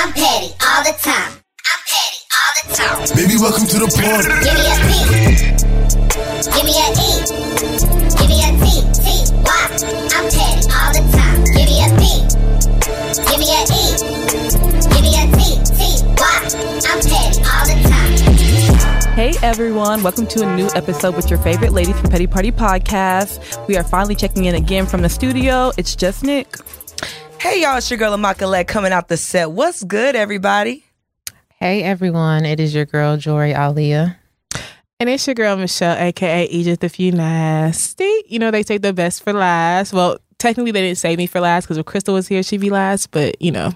I'm petty all the time. I'm petty all the time. Baby, welcome to the party. Give me a P. Give me a E. Give me a T. T. Y. I'm petty all the time. Give me a P. Give me a E. Give me a T. T. Y. I'm petty all the time. Hey everyone, welcome to a new episode with your favorite ladies from Petty Party Podcast. We are finally checking in again from the studio. It's just Nick. Hey y'all, it's your girl Amakalek coming out the set. What's good, everybody? Hey everyone, it is your girl Jory Alia. And it's your girl Michelle, aka Egypt if you nasty. You know they take the best for last. Well, technically they didn't save me for last because if Crystal was here, she'd be last. But you know,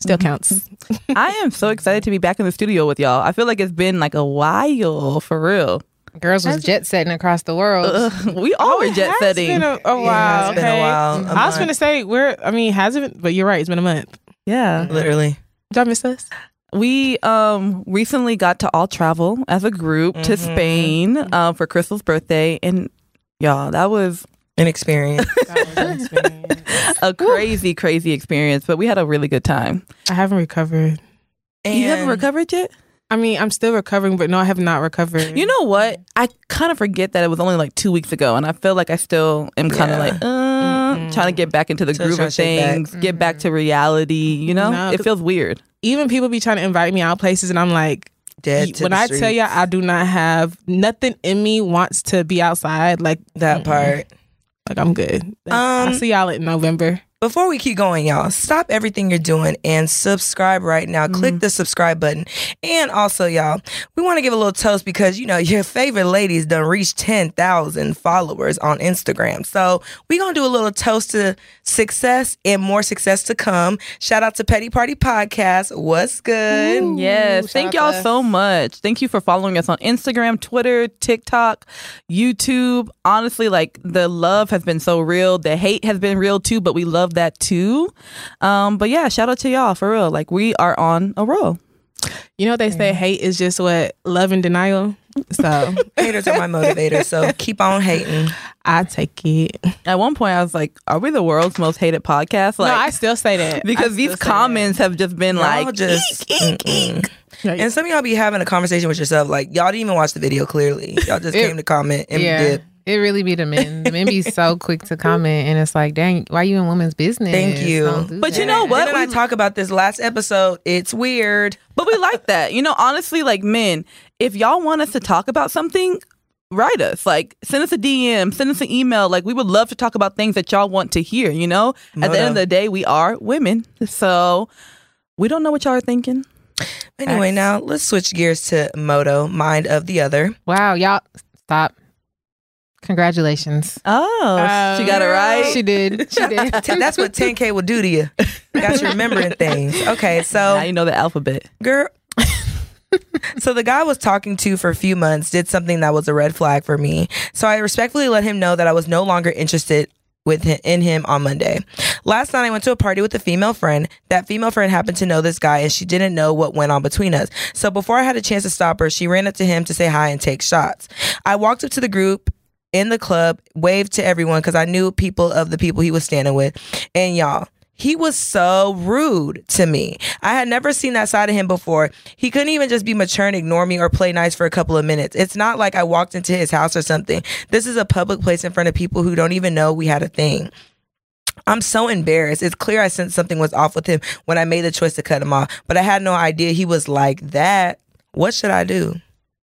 still mm-hmm. counts. I am so excited to be back in the studio with y'all. I feel like it's been like a while for real. Girls was jet setting across the world. Ugh, we all were jet setting. Been a, a while. it's been a okay? while, a I was gonna say we're. I mean, hasn't been, but you're right. It's been a month. yeah. Literally. Did y'all miss us? We um recently got to all travel as a group to Mhm. Spain um, for Crystal's birthday and y'all that was An experience. An experience. a crazy crazy experience but we had a really good time. I haven't recovered. And you haven't recovered yet? I mean, I'm still recovering, but no, I have not recovered. You know what? I kind of forget that it was only like two weeks ago, and I feel like I still am kind of Yeah. like uh, trying to get back into the Still groove of to shake back. things, get back to reality. You know, No, it 'cause- feels weird. even people be trying to invite me out places, and I'm like, Dead to when the I tell streets. you, I do not have nothing in me wants to be outside. Like, that part. like I'm good. I'll Um, see y'all in November. Before we keep going, y'all, stop everything you're doing and subscribe right now. Click the subscribe button. And also, y'all, we want to give a little toast because, you know, your favorite ladies done reached 10,000 followers on Instagram. So we're going to do a little toast to success and more success to come. Shout out to Petty Party Podcast. What's good? Yes, thank y'all us. so much. Thank you for following us on Instagram, Twitter, TikTok, YouTube. Honestly, like the love has been so real. The hate has been real too, but we love that too. Um, but yeah, shout out to y'all for real. Like we are on a roll. You know they say? Hate is just what love and denial. So Haters are my motivator. So keep on hating. I take it. At one point, I was like, "Are we the world's most hated podcast?" Like, no, I still say that because I these still say comments have just been Y'all like, just. mm-mm. that. Like, And some of y'all be having a conversation with yourself, like y'all didn't even watch the video. Clearly, y'all just It- came to comment and yeah, dip. It really be the men. The men be so quick to comment, and it's like, dang, why you in women's business? Thank you. Don't do But you know what? Didn't I talk about this last episode? It's weird. But we like that. You know, honestly, like men, if y'all want us to talk about something, write us. Like send us a DM, send us an email. Like we would love to talk about things that y'all want to hear, you know? At the end of the day, we are women. So we don't know what y'all are thinking. Anyway, now let's switch gears to Moto, Mind of the Other. Wow, y'all stop. Congratulations. Oh, she got it right. She did. She did. That's what 10K will do to you. Got you remembering things. Okay, now so you know the alphabet. girl. so the guy I was talking to for a few months did something that was a red flag for me. So I respectfully let him know that I was no longer interested with him, in him on Monday. Last night I went to a party with a female friend. That female friend happened to know this guy and she didn't know what went on between us. So before I had a chance to stop her, she ran up to him to say hi and take shots. I walked up to the group in the club, waved to everyone because I knew people of the people he was standing with. And y'all, he was so rude to me. I had never seen that side of him before. He couldn't even just be mature and ignore me or play nice for a couple of minutes. It's not like I walked into his house or something. This is a public place in front of people who don't even know we had a thing. I'm so embarrassed. It's clear I sensed something was off with him when I made the choice to cut him off, but I had no idea he was like that. What should I do?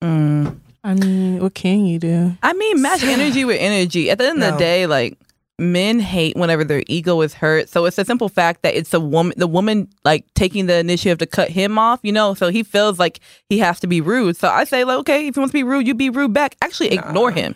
Mm. I mean, what can you do? I mean, match energy with energy. At the end of No. the day, like men hate whenever their ego is hurt. So it's a simple fact that it's a woman, the woman like taking the initiative to cut him off, you know? So he feels like he has to be rude. So I say, like, okay, if he wants to be rude, you be rude back. Actually, ignore him.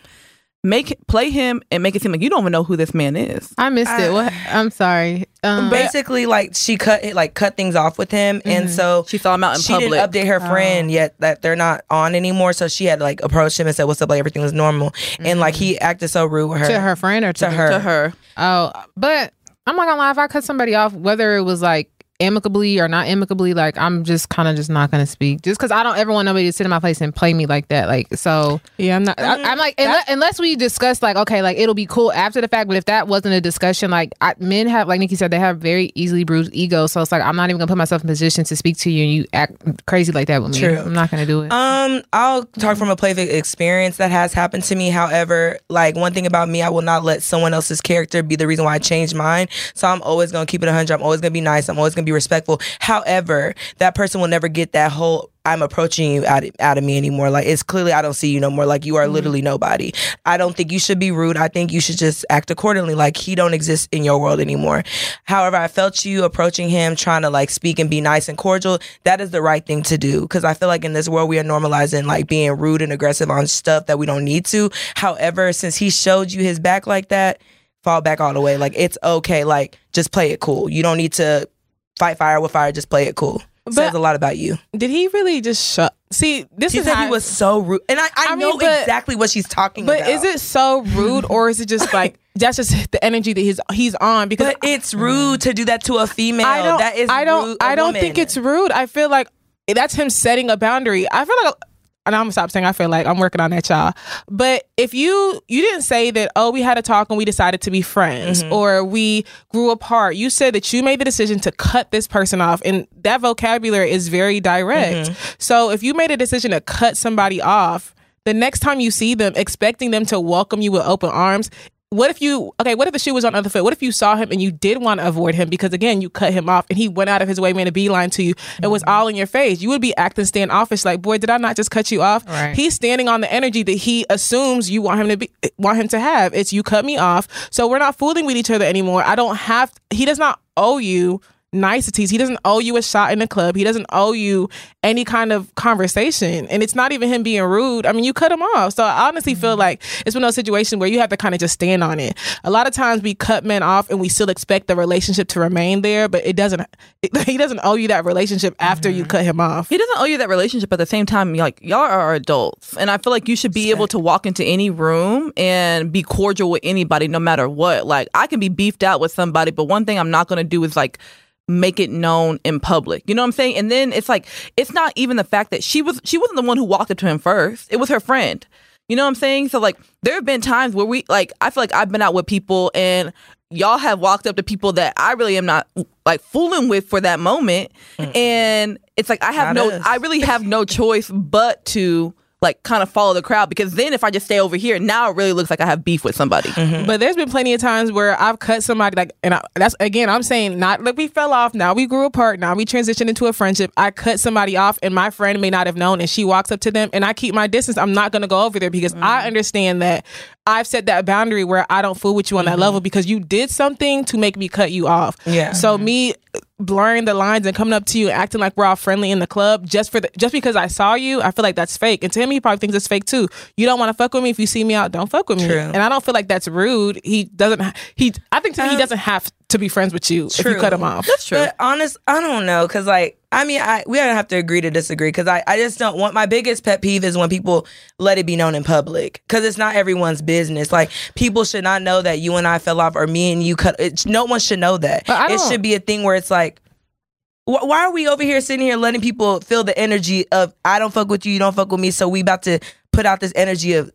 Make play him and make it seem like you don't even know who this man is. I missed it. What? I'm sorry. Um, Basically, like she cut it, like cut things off with him, and so She saw him out in she public. didn't update her friend yet that they're not on anymore. So she had like approached him and said, "What's up?" Like everything was normal, and like he acted so rude with her. to her friend or to, To her. to her. Oh, but I'm not gonna lie. If I cut somebody off, whether it was like amicably or not amicably, like I'm just kind of just not gonna speak, just because I don't ever want nobody to sit in my place and play me like that. Like so, Yeah, I'm not. I, I'm like unless, unless we discuss like okay, like it'll be cool after the fact. But if that wasn't a discussion, like I, men have, like Nikki said, they have very easily bruised egos. So it's like I'm not even gonna put myself in position to speak to you and you act crazy like that with me. True. I'm not gonna do it. Um, I'll talk from a playful experience that has happened to me. However, like one thing about me, I will not let someone else's character be the reason why I change mine. So I'm always gonna keep it 100. I'm always gonna be nice. I'm always gonna be respectful. However, that person will never get that whole I'm approaching you out of, out of me anymore. Like it's clearly I don't see you no more. Like you are mm-hmm. literally nobody. I don't think you should be rude. I think you should just act accordingly. Like he don't exist in your world anymore. However, I felt you approaching him, trying to like speak and be nice and cordial. That is the right thing to do because I feel like in this world we are normalizing like being rude and aggressive on stuff that we don't need to. However, since he showed you his back like that, fall back all the way. Like it's okay. Like just play it cool. You don't need to fight fire with fire. Just play it cool. Says a lot about you. Did he really just shut? See, this She is said how he was so rude, and I, I, I mean, know but- exactly what she's talking But about. is it so rude, or is it just like that's just the energy that he's he's on? Because But it's rude to do that to a female. I don't. that is I don't. rude, a I don't woman. think it's rude. I feel like that's him setting a boundary. I feel like. And I'm gonna stop saying I feel like I'm working on that, y'all. But if you you didn't say that, oh, we had a talk and we decided to be friends, Mm-hmm. or we grew apart. You said that you made the decision to cut this person off, and that vocabulary is very direct. Mm-hmm. So if you made a decision to cut somebody off, the next time you see them, expecting them to welcome you with open arms. What if you okay? What if the shoe was on the other foot? What if you saw him and you did want to avoid him because again you cut him off and he went out of his way, made a beeline to you, and was mm-hmm. all in your face? You would be acting standoffish, like, boy, did I not just cut you off? Right. He's standing on the energy that he assumes you want him to be, want him to have. It's you cut me off, so we're not fooling with each other anymore. I don't have. He does not owe you niceties. He doesn't owe you a shot in the club. He doesn't owe you any kind of conversation. And it's not even him being rude. I mean, you cut him off. So I honestly Mm-hmm. feel like it's one of those situations where you have to kind of just stand on it. A lot of times we cut men off and we still expect the relationship to remain there, but it doesn't. It, he doesn't owe you that relationship after Mm-hmm. you cut him off. He doesn't owe you that relationship. At the same time, like y'all are adults, and I feel like you should be able to walk into any room and be cordial with anybody, no matter what. Like I can be beefed out with somebody, but one thing I'm not going to do is like make it known in public. You know what I'm saying? And then it's like it's not even the fact that she was she wasn't the one who walked up to him first. It was her friend. You know what I'm saying? So like there have been times where we like I feel like I've been out with people and y'all have walked up to people that I really am not like fooling with for that moment. And it's like I have Not no us. I really have no choice but to like kind of follow the crowd because then if I just stay over here, now it really looks like I have beef with somebody. Mm-hmm. But there's been plenty of times where I've cut somebody like, and I, that's again, I'm saying not like we fell off. Now we grew apart. Now we transitioned into a friendship. I cut somebody off, and my friend may not have known, and she walks up to them, and I keep my distance. I'm not gonna go over there because I mm-hmm. understand that I've set that boundary where I don't fool with you on that mm-hmm. level because you did something to make me cut you off. Yeah. So me blurring the lines and coming up to you acting like we're all friendly in the club just for the, just because I saw you, I feel like that's fake. And to him, he probably thinks it's fake too. You don't want to fuck with me if you see me out. Don't fuck with me. And I don't feel like that's rude. He doesn't. He. I think to me, he um, doesn't have to be friends with you if you cut him off. That's true. But honest, I don't know, cause like I mean, I we don't have to agree to disagree, cause I I just don't want my biggest pet peeve is when people let it be known in public, cause it's not everyone's business. Like people should not know that you and I fell off, or me and you cut. It's, no one should know that. But I It don't- should be a thing where it's like. wh- Why are we over here sitting here letting people feel the energy of I don't fuck with you, you don't fuck with me, so we about to put out this energy of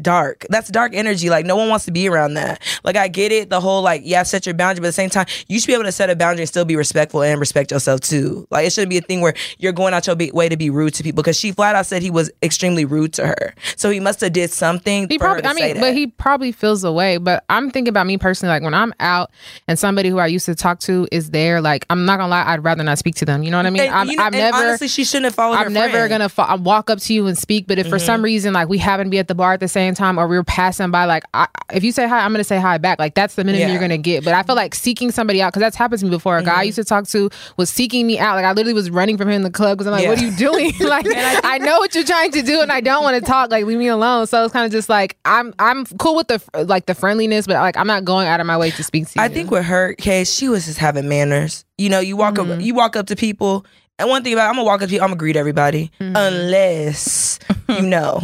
dark. That's dark energy. Like no one wants to be around that. Like I get it, the whole like yeah, set your boundary, but at the same time, you should be able to set a boundary and still be respectful and respect yourself too. Like it shouldn't be a thing where you're going out your be- way to be rude to people because she flat out said he was extremely rude to her. So he must have did something. He for her probably, I mean, but he probably feels away. But I'm thinking about me personally, like when I'm out and somebody who I used to talk to is there, like I'm not gonna lie, I'd rather not speak to them. You know what I mean? And, I'm, you know, I'm never. honestly, she shouldn't have followed. I'm never friend. gonna fo- walk up to you and speak, but if for Mm-hmm. some reason like we happen to be at the bar at the same time or we were passing by, like I, if you say hi, I'm gonna say hi back. Like that's the minimum Yeah. Mm-hmm. you're gonna get. But I feel like seeking somebody out because that's happened to me before. A guy I used to talk to was seeking me out. Like I literally was running from him in the club because I'm like, Yeah. what are you doing? like I know what you're trying to do and I don't want to talk. Like leave me alone. So it's kind of just like I'm I'm cool with the like the friendliness, but like I'm not going out of my way to speak to you. I think with her case, she was just having manners. You know, you walk Mm-hmm. up, you walk up to people, and one thing about I'm gonna walk up to you, I'm gonna greet everybody, Mm-hmm. unless you know.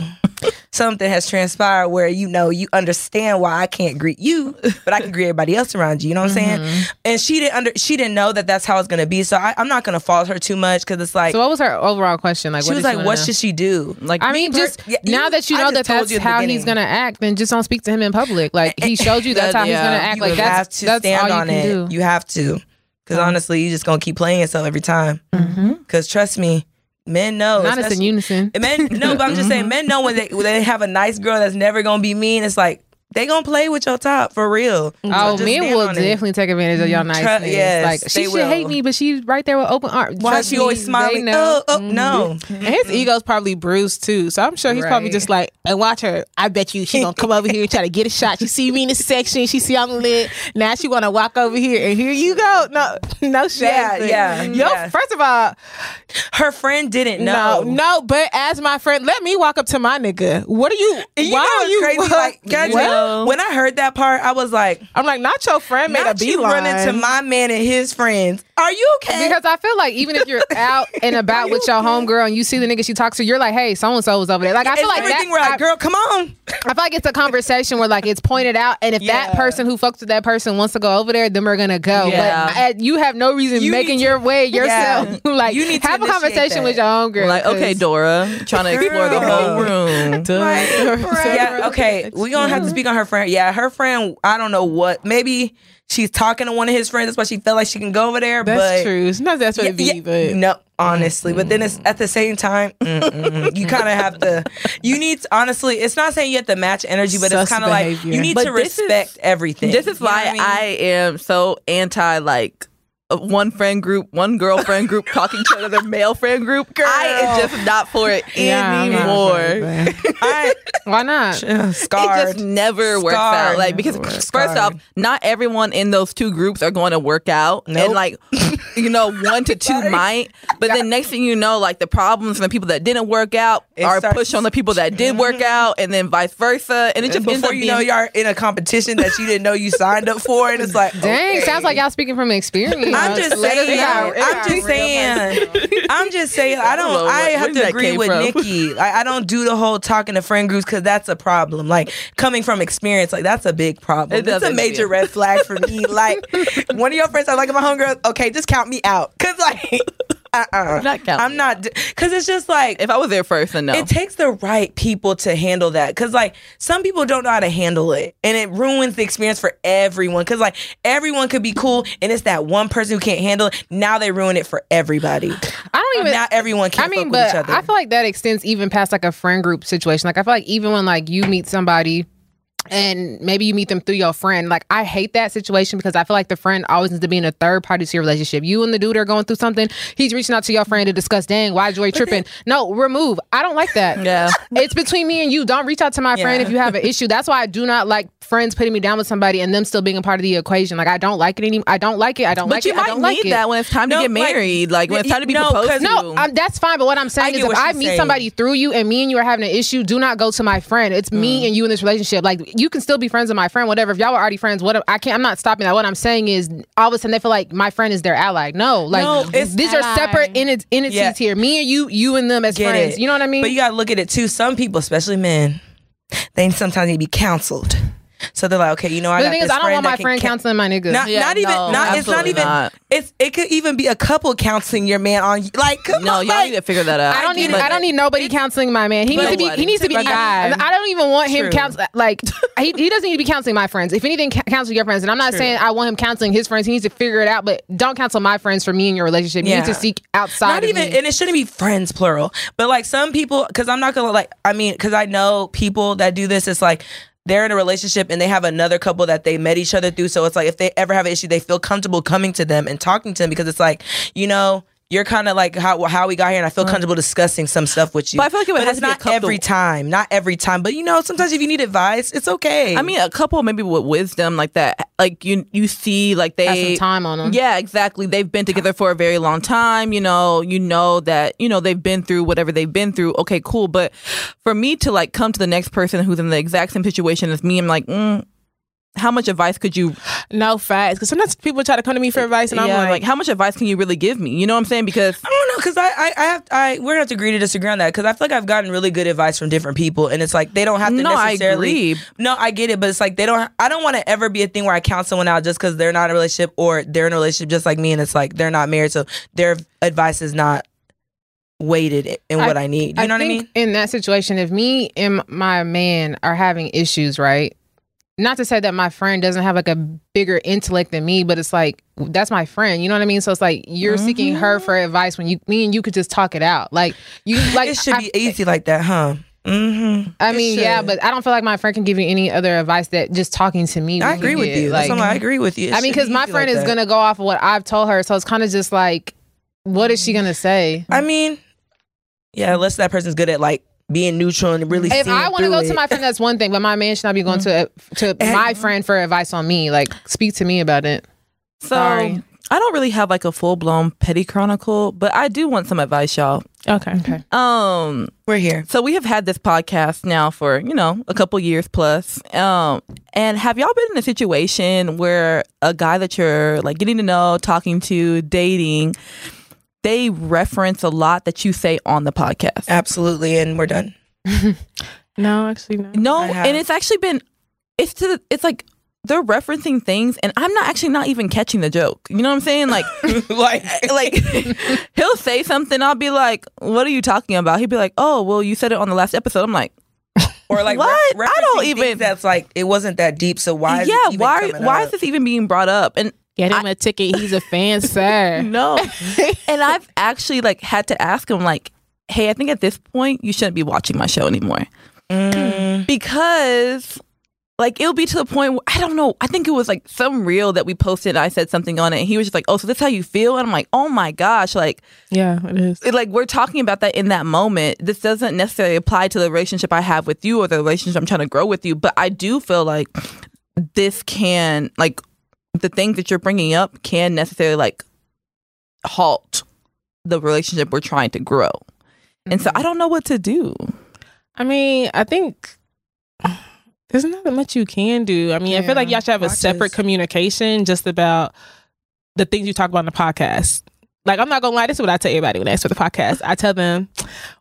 Something has transpired where you know you understand why I can't greet you, but I can greet everybody else around you. You know what I'm Mm-hmm. saying? And she didn't under she didn't know that that's how it's gonna be. So I, I'm not gonna fault her too much because it's like So what was her overall question? Like, she what was like, wanna what know? should she do? Like, I mean, per- just yeah, now you- that you know that that's you at the how he's gonna act, then just don't speak to him in public. Like he showed you that's That- how he's gonna act. you Like that's to that's stand all you on can it. do. You have to, because honestly, you just gonna keep playing yourself every time. Because trust me, men know. Mm-hmm. Not us in unison. Men no, but I'm just saying, men know when they when they have a nice girl that's never gonna be mean. It's like they gonna play with your top for real. Oh, So men will on it. definitely take advantage of your niceness. yes, like she should will. hate me, but she's right there with open arms. Why Trust she me, always they smiling? know. Oh, oh no. And his ego's probably bruised too. So I'm sure he's probably just like, and watch her. I bet you she gonna come over here and try to get a shot. She see me in the section. She see I'm lit. Now she wanna walk over here and here you go. No, no shade. Yeah, but- yeah, Yo, yeah. first of all, Her friend didn't know. no, no. But as my friend, let me walk up to my nigga. What are you? And you why know are you crazy? Like, can I tell when I heard that part, I was like, I'm like, not your friend made a not you beeline. running to my man and his friends. Are you okay? Because I feel like even if you're out and about with your homegirl and you see the nigga she talks to, you're like, hey, so and so was over there. Like I feel it's like everything that. we're like, I, girl, come on. I feel like it's a conversation where like it's pointed out, and if that person who fucks with that person wants to go over there, then we're gonna go. Yeah. But uh, you have no reason You making need to- your way yourself. Yeah. like You need to have a conversation that. with your homegirl. like, okay, Dora, trying to explore the whole room. yeah, okay. We gonna have to speak on her friend. Yeah, her friend. I don't know what. Maybe she's talking to one of his friends. That's why she felt like she can go over there. That's but true. Sometimes that's what it be. Yeah, but no, honestly, but then it's at the same time, you kind of have to. You need to, honestly. It's not saying you have to match energy, but Sus it's kind of like you need But to this is- respect everything. This is You why I, mean? am so anti like one friend group, one girlfriend group talking to another male friend group. I am just not for it Yeah, anymore. for it, but- I Why not? it just never works out. Like because Scarred. first off, not everyone in those two groups are going to work out, Nope. and like you know, one to two might. But then next thing you know, like the problems from the people that didn't work out It are starts- pushed on the people that did work mm-hmm. out, and then vice versa, and it just ends up Before you being know, you're in a competition that you didn't know you signed up for, and it's like, Dang, okay. sounds like y'all speaking from experience. I'm just saying. I'm just saying. I'm just saying. I don't. I have to agree with. Nikki. Like, I don't do the whole talking to friend groups because that's a problem. Like coming from experience, like that's a big problem. It's a major red flag for me. Like one of your friends are like my homegirl. Okay, just count me out because like. Uh-uh. Not count I'm not because it's just like if I was there first, then no. it takes the right people to handle that because like some people don't know how to handle it and it ruins the experience for everyone because like everyone could be cool and it's that one person who can't handle it now they ruin it for everybody I don't even. now everyone can I mean, fuck but with each other I feel like that extends even past like a friend group situation. Like I feel like even when like you meet somebody and maybe you meet them through your friend. Like I hate that situation because I feel like the friend always needs to be in a third party to your relationship. You and the dude are going through something. He's reaching out to your friend to discuss. Dang, why is Joy tripping? no, remove. I don't like that. Yeah. it's between me and you. Don't reach out to my friend if you have an issue. That's why I do not like friends putting me down with somebody and them still being a part of the equation. Like I don't like it any. I don't like it. I don't but like you it. might I don't need like that when it's time No, to get married. Like, when it's time to be no, proposed. No, um, that's fine. But what I'm saying get is, if I meet saying. somebody through you and me and you are having an issue, do not go to my friend. It's Mm. me and you in this relationship. Like you can still be friends with my friend, whatever. If y'all are already friends, what I can't. I'm not stopping that. What I'm saying is, all of a sudden they feel like my friend is their ally. No, like No, these ally. are separate enti- entities Yeah. here. Me and you, you and them as Get friends. it. You know what I mean? but you gotta look at it too some people especially men they sometimes need to be counseled so they're like okay you know I But the got thing this is, I don't want my friend ca- counseling my nigga. Not, Yeah, not even. no, not. It's not even. not. It's. It could even be a couple counseling your man on. Like, come no, on, y'all like, need to figure that out. I don't need. get it. I don't need nobody counseling my man. He needs to be. He needs to be. But God. I, I don't even want him counseling. Like he, he doesn't need to be counseling my friends. If anything, ca- counsel your friends. And I'm not saying I want him counseling his friends. He needs to figure it out. But don't counsel my friends for me and your relationship. You need to seek outside. not even me. and it shouldn't be friends plural but like some people because i'm not gonna like i mean because i know people that do this it's like they're in a relationship and they have another couple that they met each other through. So it's like if they ever have an issue they feel comfortable coming to them and talking to them because it's like you know you're kind of like how how we got here, and I feel comfortable discussing some stuff with you. But I feel like it would But have it's to be a not couple- every time, not every time. But you know, sometimes if you need advice, it's okay. I mean, a couple maybe with wisdom like that. Like you, you see, like they Have some time on them. Yeah, exactly. They've been together for a very long time. You know, you know that you know they've been through whatever they've been through. Okay, cool. But for me to like come to the next person who's in the exact same situation as me, I'm like, mm, how much advice could you? no facts. Because sometimes people try to come to me for advice, and I'm like, like, how much advice can you really give me? You know what I'm saying? Because I don't know because I, I, I have, I, we're gonna have to agree to disagree on that because I feel like I've gotten really good advice from different people, and it's like they don't have to No, I necessarily. agree. No, I get it, but it's like they don't. I don't want to ever be a thing where I count someone out just because they're not in a relationship or they're in a relationship just like me, and it's like they're not married, so their advice is not weighted in what I, need. You know what I mean? In that situation, if me and my man are having issues, right? Not to say that my friend doesn't have like a bigger intellect than me, but it's like that's my friend. You know what I mean? So it's like you're seeking her for advice when you me and you could just talk it out. Like you like it should I- be easy like that, huh? Mm-hmm. I mean, yeah, but I don't feel like my friend can give you any other advice that just talking to me. I agree with you. Like, I agree with you. It I mean, be because my friend like is that. gonna go off of what I've told her, so it's kind of just like, what is she gonna say? I mean, yeah, unless that person's good at like being neutral and really. If I want to go it. to my friend, that's one thing, but my man should not be going to to my friend for advice on me. Like, speak to me about it. So Sorry. I don't really have like a full blown petty chronicle, but I do want some advice, y'all. Okay. Okay. Um, we're here. so we have had this podcast now for you know a couple years plus. Um, and have y'all been in a situation where a guy that you're like getting to know, talking to, dating, they reference a lot that you say on the podcast? Absolutely, and we're done. No, actually, no. No, and it's actually been it's to the, it's like they're referencing things and I'm not actually not even catching the joke. You know what I'm saying? Like like, like he'll say something, I'll be like, "What are you talking about?" He'd be like, "Oh, well, you said it on the last episode." I'm like, or like What? ref- I don't even- things That's like it wasn't that deep. So why? Is "Yeah, it even why why up? is this even being brought up?" And Get him a ticket. He's a fan, sir. no, and I've actually like had to ask him like, "Hey, I think at this point you shouldn't be watching my show anymore." Mm. because like it'll be to the point where I don't know. I think it was like some reel that we posted. And I said something on it, and he was just like, "Oh, so this how you feel?" And I'm like, "Oh my gosh!" Like, Yeah, it is. it- like we're talking about that in that moment. This doesn't necessarily apply to the relationship I have with you or the relationship I'm trying to grow with you. But I do feel like this can like the things that you're bringing up can necessarily like halt the relationship we're trying to grow. And so I mm-hmm. don't know what to do. I mean, I think there's not that much you can do. I mean, I feel like y'all should have a Watches. separate communication just about the things you talk about in the podcast. Like, I'm not gonna lie, this is what I tell everybody when they ask for the podcast. I tell them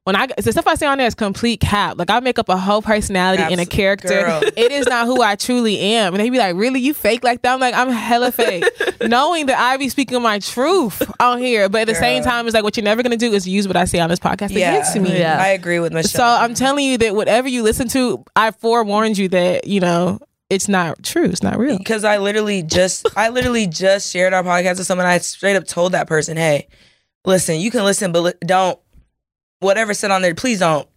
when I the stuff I say on there is complete cap. Like I make up a whole personality and a character. girl. It is not who I truly am. And they be like, Really, you fake like that? I'm like, I'm hella fake. Knowing that I be speaking my truth on here. But at the same time, it's like what you're never gonna do is use what I say on this podcast Yeah, against me. Yeah. I agree with Michelle. So I'm telling you that whatever you listen to, I forewarned you that you know it's not true. It's not real. because I literally just I literally just shared our podcast with someone. I straight up told that person, "Hey, listen, you can listen, but li- don't whatever said on there. Please don't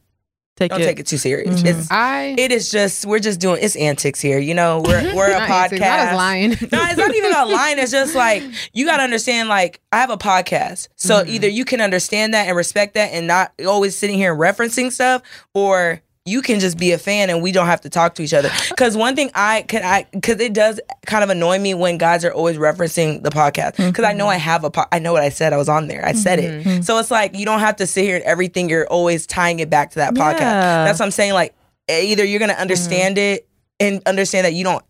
Take don't it. take it too serious. Mhm. It's I it is just we're just doing it's antics here. You know, we're we're a podcast. antics, not lying. no, it's not even a line. It's just like you got to understand. Like I have a podcast, so Mm-hmm. either you can understand that and respect that, and not always sitting here referencing stuff, or you can just be a fan and we don't have to talk to each other. Because one thing I can I because it does kind of annoy me when guys are always referencing the podcast mm-hmm. because I know I have a po- I know what I said. I was on there. I said it. Mm-hmm. So it's like you don't have to sit here and everything. You're always tying it back to that podcast. Yeah. That's what I'm saying. Like eh, either you're gonna understand mm-hmm. it and understand that you don't.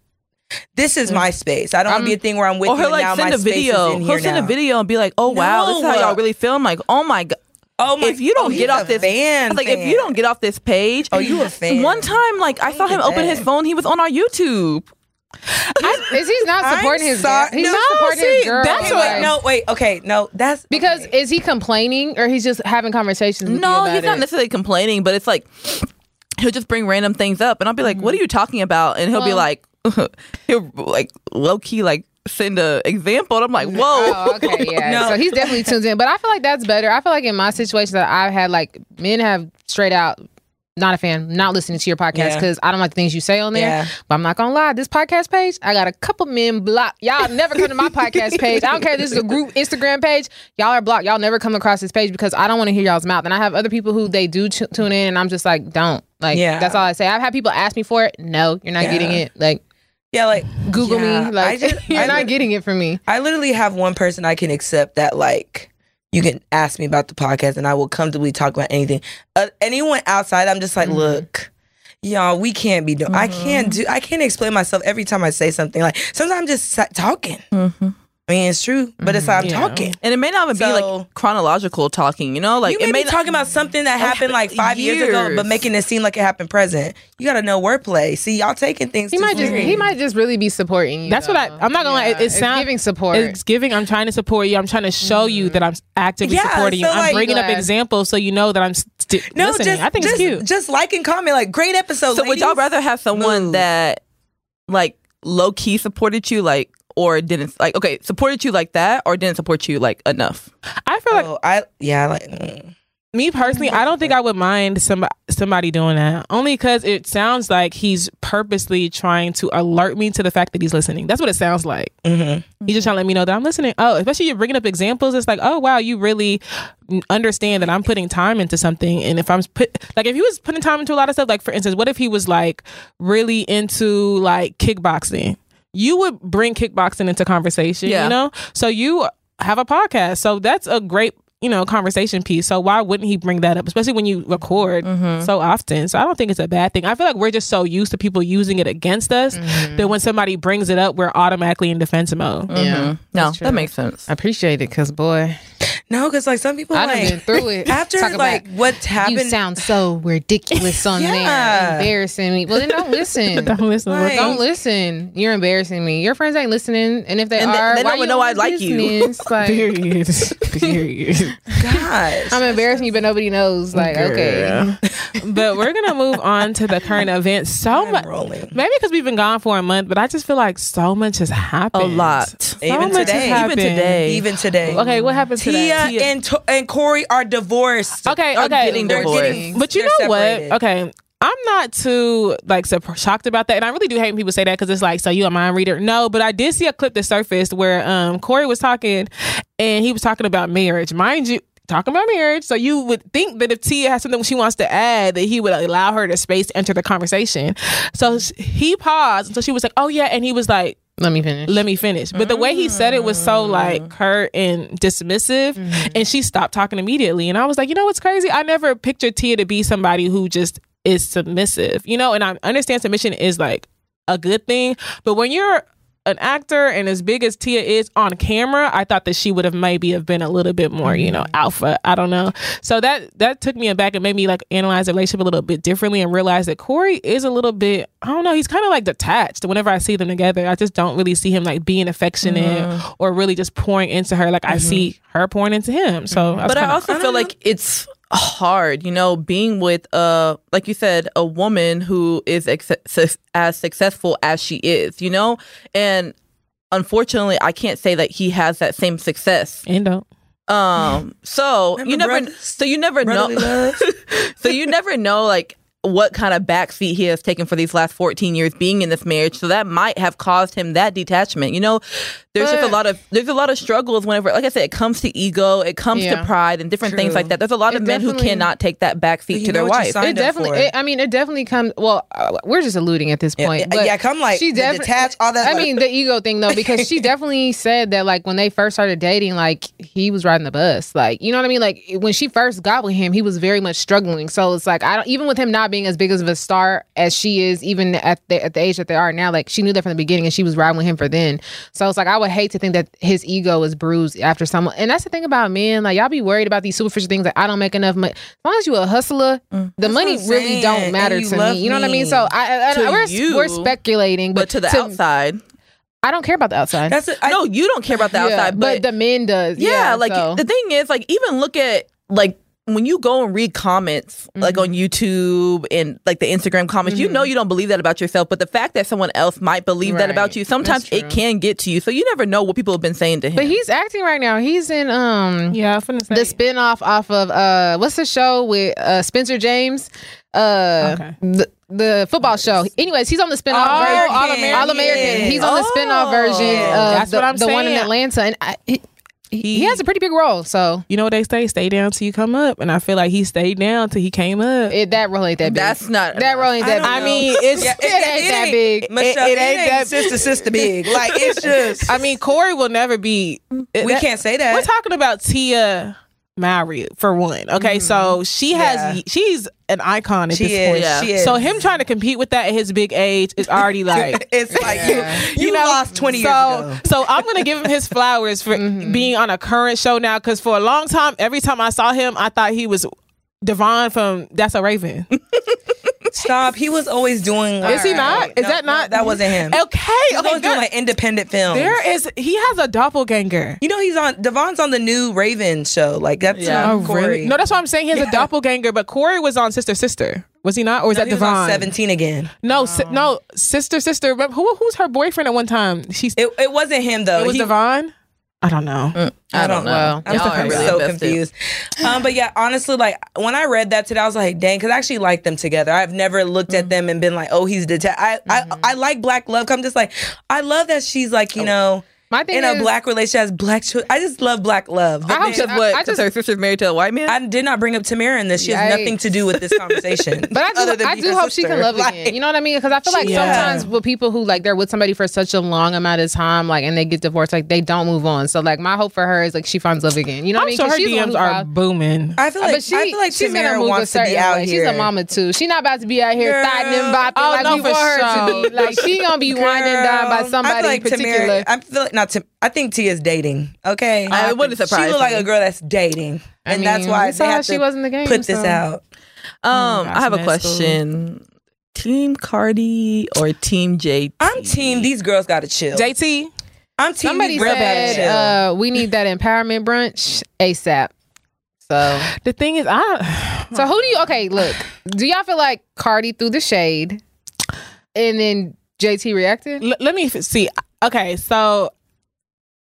This is my space. I don't want to be a thing where I'm with or you now like my send a space video. is in He'll send a video and be like, "Oh wow, this is how y'all really feel." I'm like, "Oh my god." Oh my! if you don't oh, get off this, fan, I was like, if you don't get off this page, Oh, you a fan. One time, like I saw him at open his phone, he was on our YouTube. is he's not I'm supporting his sorry- He's No, not supporting see, his girl. that's Okay, what- like- wait, no, wait. Okay, no, that's Because okay. is he complaining or he's just having conversations? With you No, about he's not it? necessarily complaining, but it's like he'll just bring random things up, and I'll be like, "What mm-hmm. are you talking about?" And he'll be like, he'll like low key like send a example, and I'm like, "Whoa." Oh, okay, yeah. No. So he's definitely tuned in. But I feel like that's better. I feel like in my situation that I've had, like men have straight out not a fan, not listening to your podcast Yeah. because I don't like the things you say on there. Yeah. But I'm not gonna lie, this podcast page, I got a couple men blocked. Y'all never come to my podcast page. I don't care this is a group Instagram page. Y'all are blocked. Y'all never come across this page because I don't want to hear y'all's mouth. And I have other people who they do t- tune in, and I'm just like, don't. Like, Yeah. that's all I say. I've had people ask me for it. No, you're not Yeah. getting it. Like, yeah, like Google Yeah, me. Like, I just- you're I not lit- getting it from me. I literally have one person I can accept that like you can ask me about the podcast and I will comfortably talk about anything. Uh, anyone outside, I'm just like, Mm-hmm. look, y'all, we can't be doing. I can't do. I can't explain myself every time I say something. Like sometimes I'm just talking. Mhm. I mean, it's true, but it's like I'm mm-hmm. Yeah. talking. And it may not even be like chronological talking, you know? Like you may it may be not- talking about something that happened like five years. ago, but making it seem like it happened present. You got to know wordplay. See, y'all taking things. He too might just serious. he might just really be supporting you. That's what I- I'm not gonna lie, it- it it's sound- giving support. It's giving. I'm trying to support you. I'm trying to show you mm-hmm. that I'm actively Yeah, supporting you. so, I'm like- bringing up examples so you know that I'm st- No, listening. just I think just, it's cute. Just like and comment, like great episode. So would y'all rather have someone Move. that like low key supported you like or didn't like okay, supported you like that or didn't support you like enough? I feel like Oh, I yeah, like. mm. me personally, I don't think I would mind somebody somebody doing that. Only because it sounds like he's purposely trying to alert me to the fact that he's listening. That's what it sounds like. Mhm. He's just trying to let me know that I'm listening. Oh, especially you're bringing up examples. It's like, oh wow, you really understand that I'm putting time into something. And if I'm put like if he was putting time into a lot of stuff, like for instance, what if he was like really into like kickboxing? You would bring kickboxing into conversation, Yeah. you know? So you have a podcast. So that's a great you know, conversation piece. So why wouldn't he bring that up, especially when you record mm-hmm. so often? So I don't think it's a bad thing. I feel like we're just so used to people using it against us mm-hmm. that when somebody brings it up, we're automatically in defense mode. Yeah, mm-hmm. No, that makes sense. I appreciate it because boy, No, because like some people I done like been through it. after Talk like about, what's happened. You sound so ridiculous on Yeah. there, embarrassing me. Well, then don't listen. Don't listen. Right. Don't listen. You're embarrassing me. Your friends ain't listening, and if they And are, they why don't you know I on like you. business? Like, Period. Period. Gosh, I'm embarrassing you, but nobody knows. Like, okay, but we're gonna move on to the current events. So much, maybe because we've been gone for a month, but I just feel like so much has happened. A lot. So Even much today. has Even happened. today. Even today, Okay, what happened today? And to- and Cory are divorced. Okay, Are okay. getting They're divorced. getting, But you know separated. what? Okay. I'm not too like shocked about that, and I really do hate when people say that because it's like, so you a mind reader? No, but I did see a clip that surfaced where um Cory was talking, and he was talking about marriage. Mind you, talking about marriage, so you would think that if Tia has something she wants to add, that he would allow her the space to enter the conversation. So he paused, and so she was like, "Oh yeah," and he was like, let me finish. let me finish. But the way he said it was so like mm. hurt and dismissive, mm-hmm. and she stopped talking immediately. And I was like, you know what's crazy? I never pictured Tia to be somebody who just is submissive, you know. And I understand submission is like a good thing, but when you're an actor and as big as Tia is on camera, I thought that she would have maybe have been a little bit more, you mm-hmm. know, alpha. I don't know. So that that took me aback and made me like analyze the relationship a little bit differently and realize that Cory is a little bit, I don't know, he's kind of like detached. Whenever I see them together, I just don't really see him like being affectionate mm-hmm. or really just pouring into her like I mm-hmm. see her pouring into him. So, I was But I also feel like it's hard, you know, being with uh like you said, a woman who is ex- as successful as she is, you know? And unfortunately, I can't say that he has that same success. and don't. Um so Remember you never brothers? so you never know so you never know like what kind of backseat he has taken for these last 14 years being in this marriage so that might have caused him that detachment you know there's just a lot of there's a lot of struggles whenever like i said it comes to ego it comes Yeah. to pride and different things like that there's a lot of It men who cannot take that backseat You to their what wife it definitely. It, I mean, it definitely comes. Well, uh, we're just alluding at this point. yeah, but yeah, come like she the defi- detached, all that. I like- mean, the ego thing though, because she definitely said that like when they first started dating, like he was riding the bus, like you know what I mean. Like when she first got with him, he was very much struggling. So it's like I don't even with him not being as big of a star as she is, even at the at the age that they are now. Like she knew that from the beginning, and she was riding with him for then. So it's like I would hate to think that his ego is bruised after someone. And that's the thing about men, like y'all be worried about these superficial things. Like I don't make enough money. As long as you a hustler, mm. the money really saying, don't matter to me. You know what I mean? So I, I, I we're, you, we're speculating, but to the outside I don't care about the outside. that's it. I, no you don't care about the Yeah, outside but, the men does. yeah, Yeah, like so. the thing is like even look at like when you go and read comments like Mm-hmm. on YouTube and like the Instagram comments, you know you don't believe that about yourself, but the fact that someone else might believe that about you, sometimes it can get to you. So you never know what people have been saying to him. but he's acting right now. He's in um Yeah, I'm say. the spinoff off of uh what's the show with uh Spencer James? Uh Okay. the, the football show. Anyways, he's on the spinoff Oh, version. All American. All American. He's on the spinoff Oh. version of That's the, what I'm the one in. Atlanta. And I, he, he, he has a pretty big role. So you know what they say? Stay down till you come up. And I feel like he stayed down till he came up. it, that role ain't that big. That's not that role ain't that don't big. I mean, it's. Yeah, it ain't that big. Michelle, It- it, it ain't ain't that- sister sister big. Like it's just I mean, Cory will never be. we can't say that. We're talking about Tia married for one. Okay, so she has Mm-hmm. Yeah. she's an icon at She this is. point. Yeah. She is. So him trying to compete with that at his big age is already like it's like you, you, lost twenty years so, ago. So I'm gonna give him his flowers for Mm-hmm. being on a current show now. Because for a long time, every time I saw him, I thought he was Devon from That's So Raven. Stop. He was always doing. Is he not? Is No, that no, not? that wasn't him. Okay. He was okay. always doing There, like independent films. there is. He has a doppelganger. You know he's on Devon's on the new Raven show. Like that's Yeah. um, Cory. No, that's what I'm saying. He has Yeah. a doppelganger, but Cory was on Sister Sister. Was he not? Or was No, that he was on Devon? Seventeen again. No, si- no, Sister Sister. Remember, who who's her boyfriend at one time? She's It, it wasn't him though. it was He- Devon. I don't know. I don't know. I'm Y'all are really so invested. confused. Um, but yeah, honestly, like when I read that today, I was like, dang, because I actually like them together. I've never looked Mm-hmm. at them and been like, oh, he's detached. I, I I like Black Love. I'm just like, I love that she's like, you know, My thing in is, a black relationship has black children. I just love Black Love. But I hope then- she- Because what? I Because just- her sister's married to a white man. I did not bring up Tamera in this. She has Yikes. nothing to do with this conversation. But I other do, than I do her hope she can sister. love Like, again. You know what I mean? Because I feel like Yeah. sometimes with people who like they're with somebody for such a long amount of time, like, and they get divorced, like they don't move on. So like my hope for her is like she finds love again. You know what I mean? sure 'Cause her she's DMs are filed- booming. I feel like but she, I feel like she's Tamara gonna move wants a to be certain out way. here. She's a mama too. She's not about to be out here Girl. thotting and bopping Oh, like no, we for want her to sure. be. Like she gonna be winding down by somebody I feel like in particular. I feel like not. Tim, I think Tia's dating. Okay, Oh, it wouldn't surprise She look like me. a girl that's dating, I and that's why we they saw have she to was in the game, put this out. Um, that's I have a messed up. question. Team Cardi or Team JT? I'm team. These girls got to chill. JT, I'm team. Somebody these girls gotta said chill. uh, we need that empowerment brunch ASAP. So the thing is, I So who do you okay, look. Do y'all feel like Cardi threw the shade and then JT reacted? L- let me f- see. Okay, so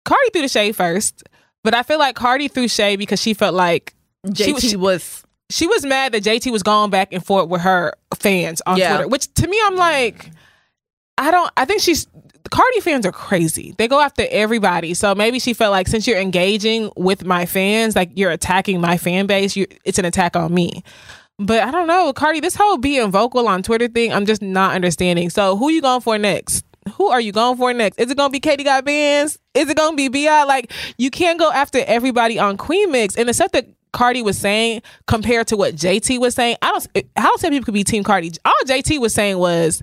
Cardi threw the shade first, but I feel like Cardi threw shade because she felt like JT was- was, she was mad that JT was going back and forth with her fans on Yeah. Twitter. Which to me, I'm like, I don't. I think she's Cardi fans are crazy. They go after everybody. So maybe she felt like since you're engaging with my fans, like you're attacking my fan base, you it's an attack on me. But I don't know, Cardi. This whole being vocal on Twitter thing, I'm just not understanding. So who you going for next? Who are you going for next? Is it gonna be Katie Got Bandz? Is it gonna be Bi? Like you can't go after everybody on Queen Mix. And the stuff that Cardi was saying compared to what JT was saying, I don't. How some people could be Team Cardi? All JT was saying was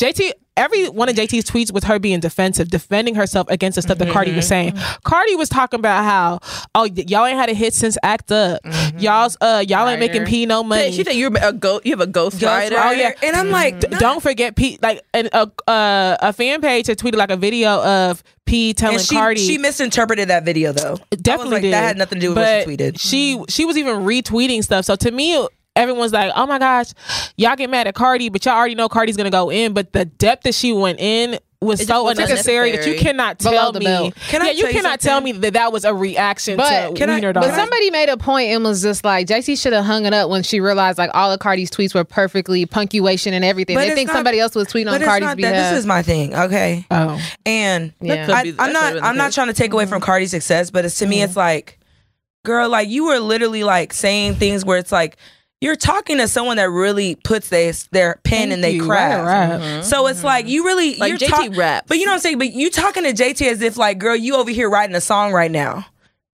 JT. Every one of JT's tweets was her being defensive, defending herself against the stuff that Cardi was saying. Cardi was talking about how, oh, y- y'all ain't had a hit since Act Up. Y'all's, uh, y'all ain't making P no money. she said you're a go. You have a ghost, rider. Oh, yeah. and I'm like, D- don't forget P like and a uh, a fan page had tweeted like a video of P telling and she, Cardi she misinterpreted that video though. definitely I was like, did. that had nothing to do with but what she tweeted. She she was even retweeting stuff. So to me, everyone's like, "Oh my gosh, y'all get mad at Cardi, but y'all already know Cardi's gonna go in." But the depth that she went in was It so just unnecessary that you cannot tell the me. belt. Can I you tell you cannot tell me that that was a reaction But- to Can I- Wiener but Dog. But somebody made a point and was just like, JT should have hung it up when she realized like all of Cardi's tweets were perfectly punctuation and everything. But they think not- somebody else was tweeting But on it's Cardi's not behalf. that. This is my thing. Okay, oh, and Yeah. I, be- I'm not. could've I'm the not trying to take away mm-hmm. from Cardi's success, but it's to me, mm-hmm. it's like, girl, like you were literally like saying things where it's like you're talking to someone that really puts their their pen Thank in their you. craft. Right, right. So it's like you really Like you're JT rap. but you know what I'm saying. But you talking to JT as if like, girl, you over here writing a song right now.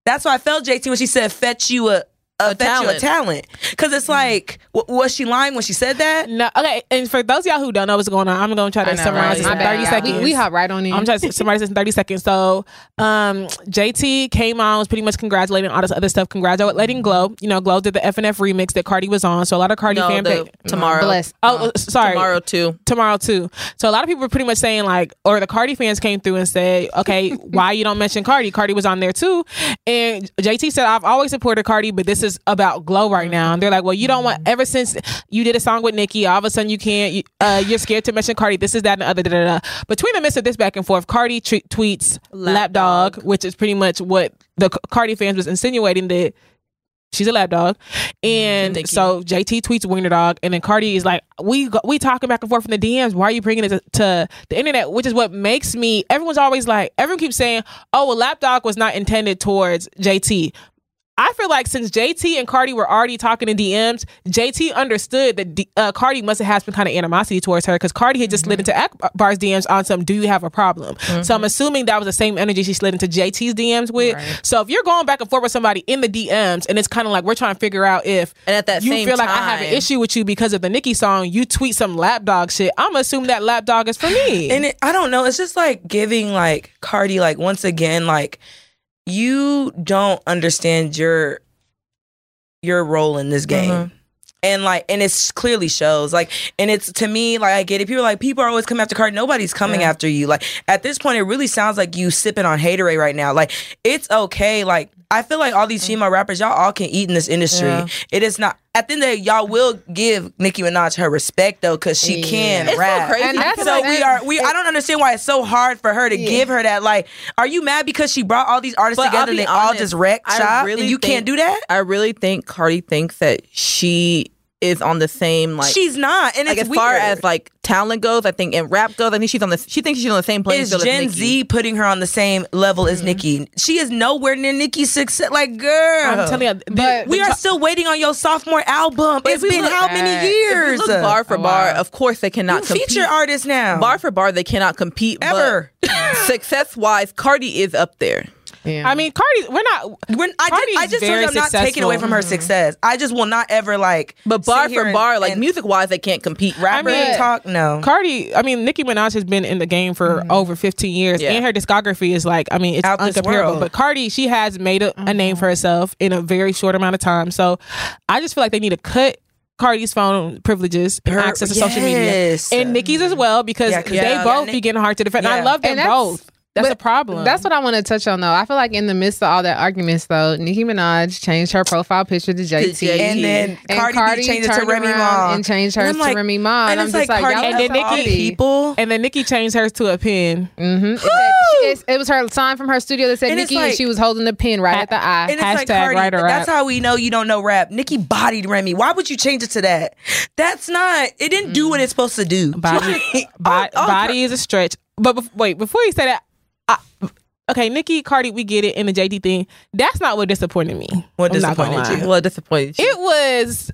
That's why I felt JT when she said fetch you a. A, fetch you a talent. talent, because it's like, w- was she lying when she said that? no, okay. And for those of y'all who don't know what's going on, I'm gonna try to know, summarize right? this in 30 Yeah, seconds. We, we hop right on in. I'm trying to summarize this in 30 seconds. So, um, JT came on, was pretty much congratulating all this other stuff, congratulating Glow. You know, Glow did the FNF remix that Cardi was on. So a lot of Cardi no, fan the, page. tomorrow. Bless. Oh, uh, sorry. Tomorrow too. Tomorrow too. So a lot of people were pretty much saying like, or the Cardi fans came through and said, okay, why you don't mention Cardi? Cardi was on there too. And JT said, I've always supported Cardi, but this is about Glow right now. And they're like, well, you don't want, ever since you did a song with Nicki, all of a sudden you can't, uh, you're scared to mention Cardi. This is that and the other, da, da, da. Between the midst of this back and forth, Cardi tre- tweets lapdog, which is pretty much what the Cardi fans was insinuating that she's a lapdog. And Nicki. so JT tweets Wiener Dog, and then Cardi is like, "We go, we talking back and forth in the DMs. Why are you bringing it to, to the internet?" Which is what makes me. Everyone's always like, everyone keeps saying, "Oh, well, lapdog was not intended towards JT." I feel like since JT and Cardi were already talking in DMs, JT understood that D- uh, Cardi must have had some kind of animosity towards her because Cardi had just slid into Akbar's DMs on some "Do you have a problem?" So I'm assuming that was the same energy she slid into JT's DMs with. So if you're going back and forth with somebody in the DMs, and it's kind of like we're trying to figure out if And at that you feel like I have an issue with you because of the Nicki song, you tweet some lapdog shit. I'm gonna assume that lapdog is for me. And it, I don't know. It's just like giving like Cardi like once again like you don't understand your your role in this game. Mhm. And like, and it's clearly shows like, and it's to me like I get it. People are like people are always coming after Cardi. Nobody's coming after you. Like at this point, it really sounds like you sipping on haterade right now. Like it's okay. Like I feel like all these female rappers, y'all all can eat in this industry. Yeah. It is not. At the end of the day, y'all will give Nicki Minaj her respect though, because she can It's so rap. crazy. And that's So what- we are we I don't understand why it's so hard for her to give her that like are you mad because she brought all these artists But together and be they all just wrecked I shop really and you think- can't do that? I really think Cardi thinks that she is on the same like She's not and like it's as far as like talent goes, I think and rap goes, I think she's on the she thinks she's on the same playing is field as Gen Z putting her on the same level as mm-hmm. Nicki? She is nowhere near Nicki's success. Like, girl, I'm telling you, the- But- we are still waiting on your sophomore album. It's been look how many if If you years? look bar for Oh, bar, wow. of course they cannot You compete. feature artists now. bar for bar, they cannot compete. Ever. success wise, Cardi is up there. Yeah. I mean, Cardi, we're not. When I, Cardi's just, I just told very you I'm not taking away from her mm-hmm. success. I just will not ever like. But bar sit here for and- bar, like music wise, they can't compete. rapper mean- talk. No, Cardi, I mean, Nicki Minaj has been in the game for mm-hmm. over 15 years, Yeah. and her discography is like, I mean, it's Out uncomparable. But Cardi, she has made a, a name for mm-hmm. herself in a very short amount of time. So I just feel like they need to cut Cardi's phone privileges and Her- access to social media, and Nicki's as well because Yeah, 'cause they yeah, both Nick- be getting hard to defend. And I love them And both. That's but a problem. That's what I want to touch on though. I feel like in the midst of all that arguments though, Nicki Minaj changed her profile picture to JT. JT. and then And Cardi, Cardi changed it to Remy Ma and changed hers I'm to Remy Ma. And I'm it's just like, like, y'all and then Nicki- people. and then Nicki changed hers to a pin. Mm-hmm. It, said- she- it was her sign from her studio that said And it's Nicki, and she was holding the pin right at the eye. And it's like Cardi, write a that's rap. how we know you don't know rap. Nicki bodied Remy. Why would you change it to that? That's not. It didn't do what it's supposed to do. Body, bo- oh, body is a stretch. But bef- wait, before you say that, I, okay, Nicki, Cardi, we get it in the JT thing. That's not what disappointed me. What I'm disappointed you? What disappointed. you. It was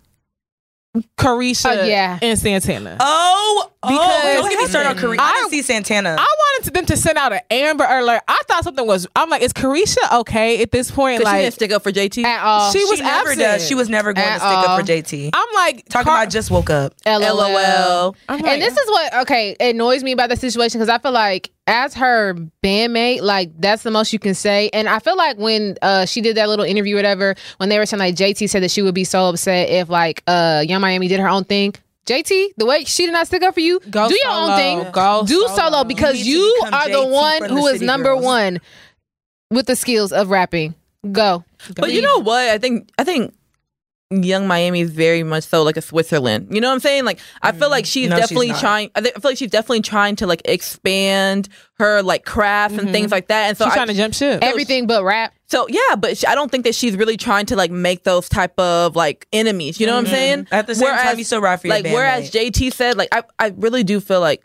Caresha Oh, yeah. and Santana. Oh, Because- oh, don't get me started on Caresha. I, didn't see Santana. I wanted them to send out an Amber Alert. I thought something was. I'm like, is Caresha okay at this point? 'Cause she Like, didn't stick up for JT. at all. she was she never absent. does. She was never going At to stick up for JT. I'm like Talking Car- about just woke up. LOL. I'm like, and this is what okay annoys me about the situation because I feel like as her bandmate, like that's the most you can say. And I feel like when uh she did that little interview, or whatever, when they were saying like JT said that she would be so upset if like uh Yung Miami did her own thing. JT, the way she did not stick up for you, Go do your solo. own thing. Go do solo. solo because You you, become are the one from the who is number Girls. one with the skills of rapping. Go. But you know what? I think I think Yung Miami is very much so like a Switzerland. You know what I'm saying? Like I feel like she's mm. No, definitely not. trying. I thi- I feel like she's definitely trying to like expand her like craft and things mm-hmm. like that. And so she's I, trying to jump ship. Everything but rap. so yeah, but she, I don't think that she's really trying to like make those type of like enemies. You know what I'm mm-hmm. saying? At the same time, you still ride for your like whereas bandmate. JT said, like I I really do feel like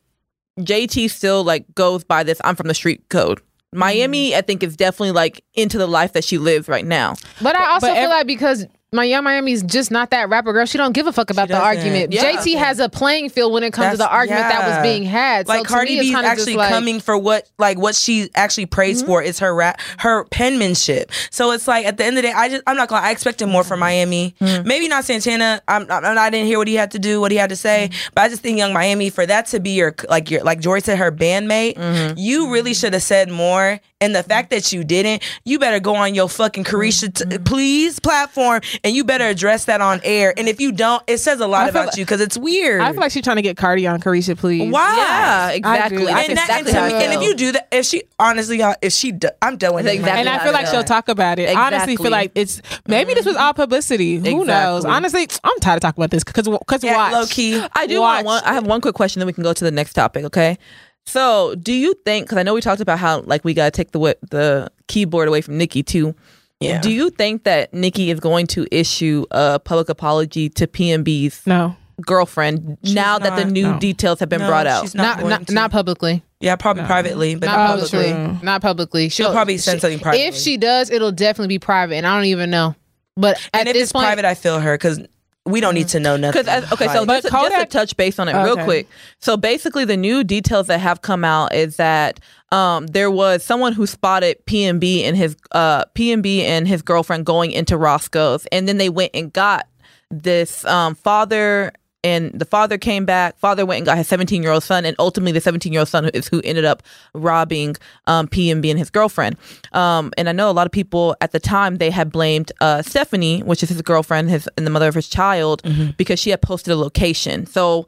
JT still like goes by this. I'm from the street code. Miami, mm-hmm. I think, is definitely like into the life that she lives right now. But I also but feel ev- like because my Yung Miami's just not that rapper girl. She don't give a fuck about the argument. Yeah. JT has a playing field when it comes to the That's- argument that was being had. like so Cardi me, it's actually like, coming for what like what she actually prays Mm-hmm. for is her rap her penmanship. So it's like at the end of the day, I just I'm not gonna I expected more from Miami. Mm-hmm. Maybe not Santana. I'm, I'm I didn't hear what he had to do, what he had to say, Mm-hmm. but I just think Yung Miami for that to be your like your like Jory said her bandmate, Mm-hmm. you really should have said more. And the fact that you didn't, you better go on your fucking Caresha Mm-hmm. t- please platform and you better address that on air. And if you don't, it says a lot about like- you because it's weird. I feel like she's trying to get Cardi on Caresha, please. Why? Yeah, exactly. do. That's and, that, and, exactly to me- and if you do that, if she honestly, y'all, if she, do, I'm done with That's it. exactly And I feel like she'll talk about it. Honestly, feel like it's maybe this was all publicity. Who knows? Honestly, I'm tired of talking about this because because Yeah, watch. low key. I do Watch. want one. I have one quick question, then we can go to the next topic. Okay. So, do you think? Because I know we talked about how like we gotta take the the keyboard away from Nicki too. Yeah. Do you think that Nicki is going to issue a public apology to PNB's No, girlfriend now that the new No. details have been No, brought out? she's not going not, to. not publicly. Yeah, probably privately, but Not not publicly. publicly. Mm. Not publicly. She'll probably send something privately. If she does, it'll definitely be private, and I don't even know. But at and if this it's point, private, I feel her because we don't need to know nothing. Because okay, so Like, just, But just to touch base on it real Okay. quick. So basically, the new details that have come out is that um, there was someone who spotted PNB and his uh, PNB and his girlfriend going into Roscoe's, and then they went and got this um, father. And the father came back. Father went and got his 17 year old son, and ultimately the 17 year old son is who ended up robbing um, PNB and his girlfriend. Um, and I know a lot of people at the time they had blamed uh, Stephanie, which is his girlfriend, his and the mother of his child, because she had posted a location. So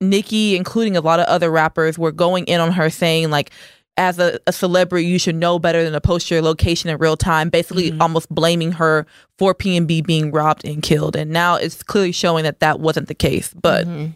Nicki, including a lot of other rappers, were going in on her saying like, as a, a celebrity, you should know better than to post your location in real time. Basically, mm-hmm. almost blaming her for P and B being robbed and killed. And now it's clearly showing that that wasn't the case. But mm-hmm.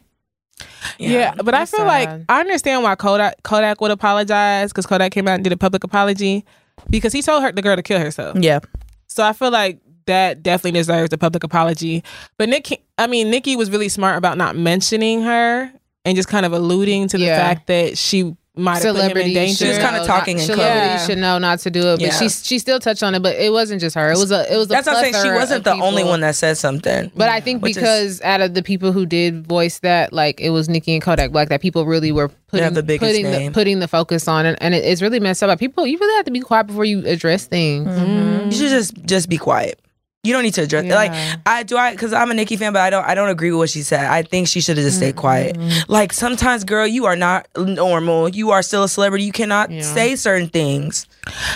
Yeah, but I feel like. I understand why Kodak Kodak would apologize because Kodak came out and did a public apology because he told her the girl to kill herself. yeah, So I feel like that definitely deserves a public apology. But Nick, I mean, Nicki was really smart about not mentioning her and just kind of alluding to the Yeah. fact that she might have put him in celebrity danger. She was kinda talking not, in celebrity code. should know not to do it, but Yeah. she she still touched on it. But it wasn't just her. It was a it was a That's what I'm saying. She wasn't the of only one that said something. But I think Which is- because out of the people who did voice that, like it was Nicki and Kodak Black, that people really were putting the biggest putting name. the putting the focus on it, and it, it's really messed up. Like, People, you really have to be quiet before you address things. Mm-hmm. you should just just be quiet. You don't need to address like I do I because I'm a Nicki fan, but I don't I don't agree with what she said. I think she should have just stayed quiet. Mm-hmm. Like sometimes, girl, you are not normal. You are still a celebrity. You cannot say certain things.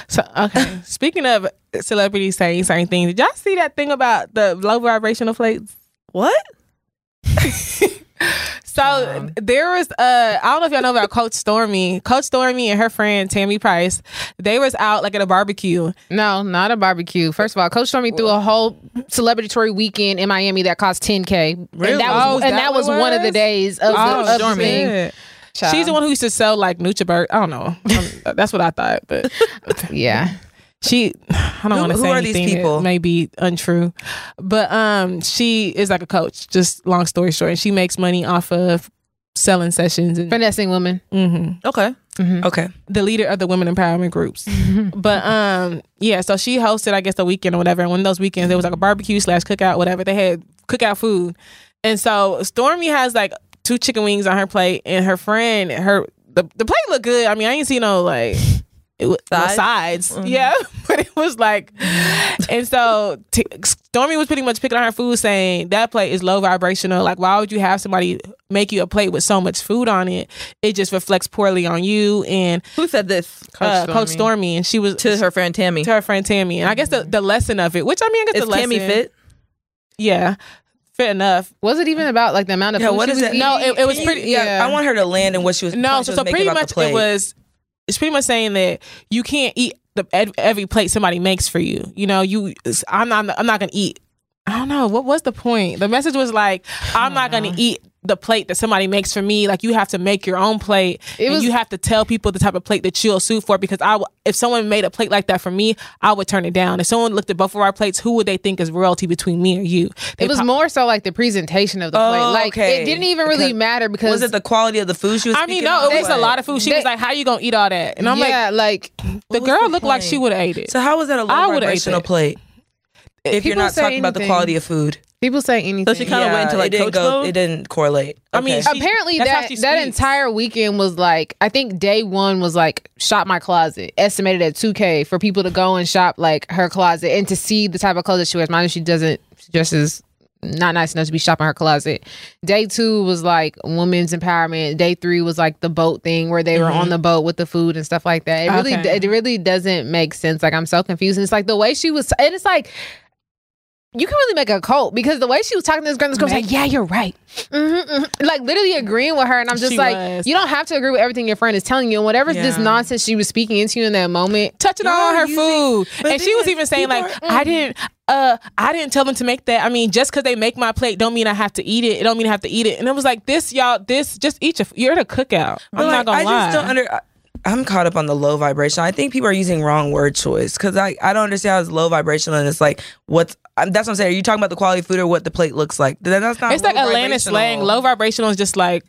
So okay, speaking of celebrities saying certain things, did y'all see that thing about the low vibrational plates? what? So there was uh I don't know if y'all know about Coach Stormy. Coach Stormy and her friend Tammy Price, they was out like at a barbecue. No, not a barbecue. First of all, Coach Stormy threw a whole celebratory weekend in Miami that cost 10k, Really? and that was Oh, and that that was it one of the days of the, Oh, of Stormy. shit. Child. She's the one who used to sell like NutriBurst. I don't know. That's what I thought, but Yeah, she I don't want to say are these anything people? that may be untrue. But um she is like a coach, just long story short. And she makes money off of selling sessions and finessing women. Mm-hmm. Okay. Okay. the leader of the women empowerment groups. but um, yeah, so she hosted, I guess, the weekend or whatever. And one of those weekends, there was like a barbecue slash cookout, whatever. They had cookout food, and so Stormy has like two chicken wings on her plate, and her friend, her the the plate looked good. I mean, I didn't see no like. It was no Sides? sides, yeah, but it was like, and so t- Stormy was pretty much picking on her food, saying that plate is low vibrational. Like, why would you have somebody make you a plate with so much food on it? It just reflects poorly on you. And Who said this uh, Coach Stormy, and she was to her friend Tammy? to her friend Tammy, and I guess the, the lesson of it, which I mean, I guess Is the lesson, Tammy fit? Yeah, fit enough. Was it even about like the amount of Yeah, food what she is was it? No, it, it was pretty. yeah, yeah. I want her to land in what she was. No, so so pretty much it was. It's pretty much saying that you can't eat the every plate somebody makes for you. You know, you. I'm not. I'm not gonna eat. I don't know what was the point. The message was like, I'm not gonna uh-huh. eat the plate that somebody makes for me. Like you have to make your own plate. It and you have to tell people the type of plate that you'll suit for. Because I, w- if someone made a plate like that for me, I would turn it down. If someone looked at both of our plates, who would they think is royalty between me or you? They It was pro- more so like the presentation of the Oh, plate. Like okay. it didn't even really Because- matter because Was it the quality of the food she was? I mean, no, it was a lot of food. She They- was like, "How you gonna eat all that?" And I'm yeah, like, like the girl the looked like she would have ate it. So how was that a I low would've ate vibrational that. plate? If you're not say talking about the quality of food, people say anything. So she kind of went into like it didn't coach go. mode? It didn't correlate. I mean, she- Apparently that that entire weekend was like I think day one was like shop my closet estimated at two k for people to go and shop like her closet and to see the type of clothes that she wears. Mind you, she doesn't she dresses not nice enough to be shopping her closet. Day two was like women's empowerment. Day three was like the boat thing where they were on mm-hmm. the boat with the food and stuff like that. It really it really doesn't make sense. Like I'm so confused. And it's like the way she was and it's like you can really make a cult because the way she was talking to this girl, this girl was like, "Yeah, you're right," hmm like literally agreeing with her, and I'm just She like, was. "You don't have to agree with everything your friend is telling you." And whatever's this nonsense she was speaking into you in that moment, touching on her food. but And she was even saying like, are- I didn't uh I didn't tell them to make that. I mean, just because they make my plate don't mean I have to eat it. It don't mean I have to eat it. And it was like this, y'all, this just eat your you're at a cookout. I'm But, not gonna lie, I lie. just don't under. I'm caught up on the low vibration. I think people are using wrong word choice because I, I don't understand how it's low vibrational and it's like what's I'm, um, that's what I'm saying. Are you talking about the quality of food or what the plate looks like? That- That's not. it's like Atlanta slang. Low vibrational is just like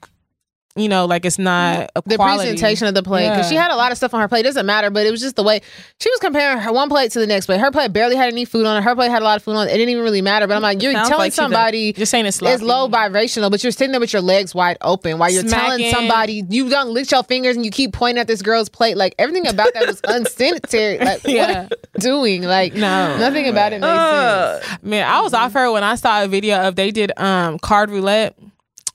you know, like it's not a the quality. presentation of the plate because she had a lot of stuff on her plate. It doesn't matter, but it was just the way she was comparing her one plate to the next plate. Her plate barely had any food on it. Her plate had a lot of food on it. It didn't even really matter. But I'm like, you're Sounds telling like somebody You're saying it's it's low vibrational, but you're sitting there with your legs wide open while you're telling somebody you don't lick your fingers and you keep pointing at this girl's plate. Like everything about that was unsanitary. Like what Yeah. are you doing? Like No. nothing about it made Uh, sense. Man, I was off her when I saw a video of they did um card roulette.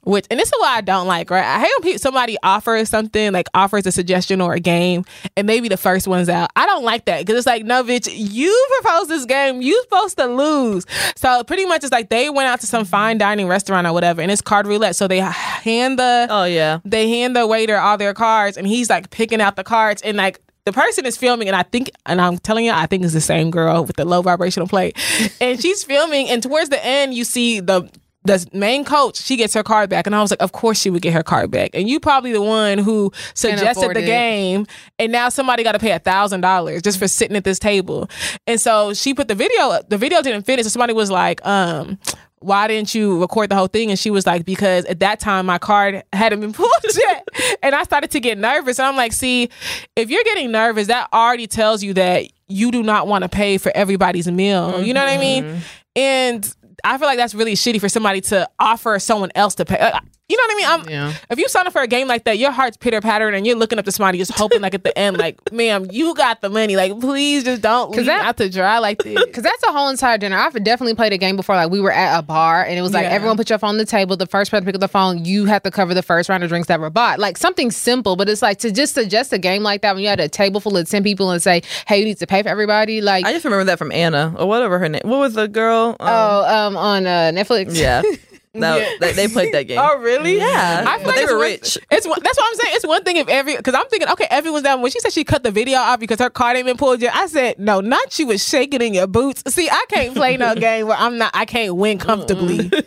Which and this is what I don't like, right? I hate when people, somebody offers something like offers a suggestion or a game, and maybe the first one's out. I don't like that because it's like, no, bitch, you proposed this game, you supposed to lose. So pretty much, it's like they went out to some fine dining restaurant or whatever, and it's card roulette. So they hand the oh yeah. they hand the waiter all their cards and he's like picking out the cards and like the person is filming and I think and I'm telling you I think it's the same girl with the low vibrational plate and she's filming and towards the end you see the the main coach she gets her card back and I was like of course she would get her card back and you probably the one who suggested the it. game and now somebody got to pay a thousand dollars just for sitting at this table and so she put the video the video didn't finish so somebody was like um why didn't you record the whole thing? And she was like, because at that time my card hadn't been pulled yet. and I started to get nervous. And I'm like, see, if you're getting nervous, that already tells you that you do not want to pay for everybody's meal. You know what I mean? And I feel like that's really shitty for somebody to offer someone else to pay. Uh, You know what I mean? I'm, Yeah. If you sign up for a game like that, your heart's pitter pattering and you're looking up to somebody just hoping like at the end, like, ma'am, you got the money. Like, please just don't leave that- me out to dry like this. Cause that's a whole entire dinner. I've definitely played a game before. Like we were at a bar and it was like Yeah. everyone put your phone on the table. The first person to pick up the phone, you have to cover the first round of drinks that were bought. Like something simple, but it's like to just suggest a game like that when you had a table full of ten people and say, "Hey, you need to pay for everybody." Like, I just remember that from Anna or whatever her name. What was the girl? Um, oh, um, on uh, Netflix. yeah. No, Yeah. they, they played that game. Oh, really? Yeah, I feel but like they were one- rich. It's one, that's what I'm saying. It's one thing if every because I'm thinking, okay, everyone's down. When she said she cut the video off because her card ain't been pulled yet, I said no, not you was shaking in your boots. See, I can't play no game where I'm not. I can't win comfortably.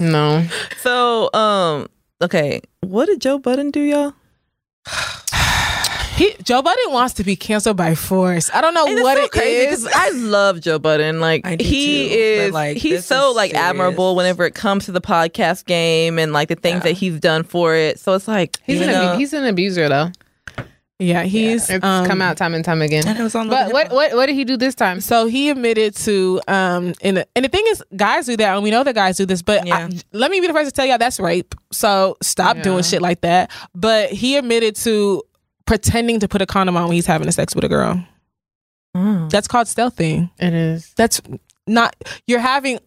No. So, um, okay, what did Joe Budden do, y'all? He, Joe Budden wants to be canceled by force. I don't know And it's what so it crazy is. 'cause I love Joe Budden. Like I do he too, is, like, he's so is like serious. admirable whenever it comes to the podcast game and like the things that he's done for it. So it's like He's an abu- though- he's an abuser though. yeah, he's It's um, come out time and time again. And it was on Love But and what what what did he do this time? So he admitted to, um, and the, and the thing is, guys do that, and we know that guys do this. But Yeah. I, let me be the first to tell y'all that's rape. So stop Yeah. doing shit like that. But he admitted to pretending to put a condom on when he's having sex with a girl. Mm. That's called stealthing. It is. That's not you're having.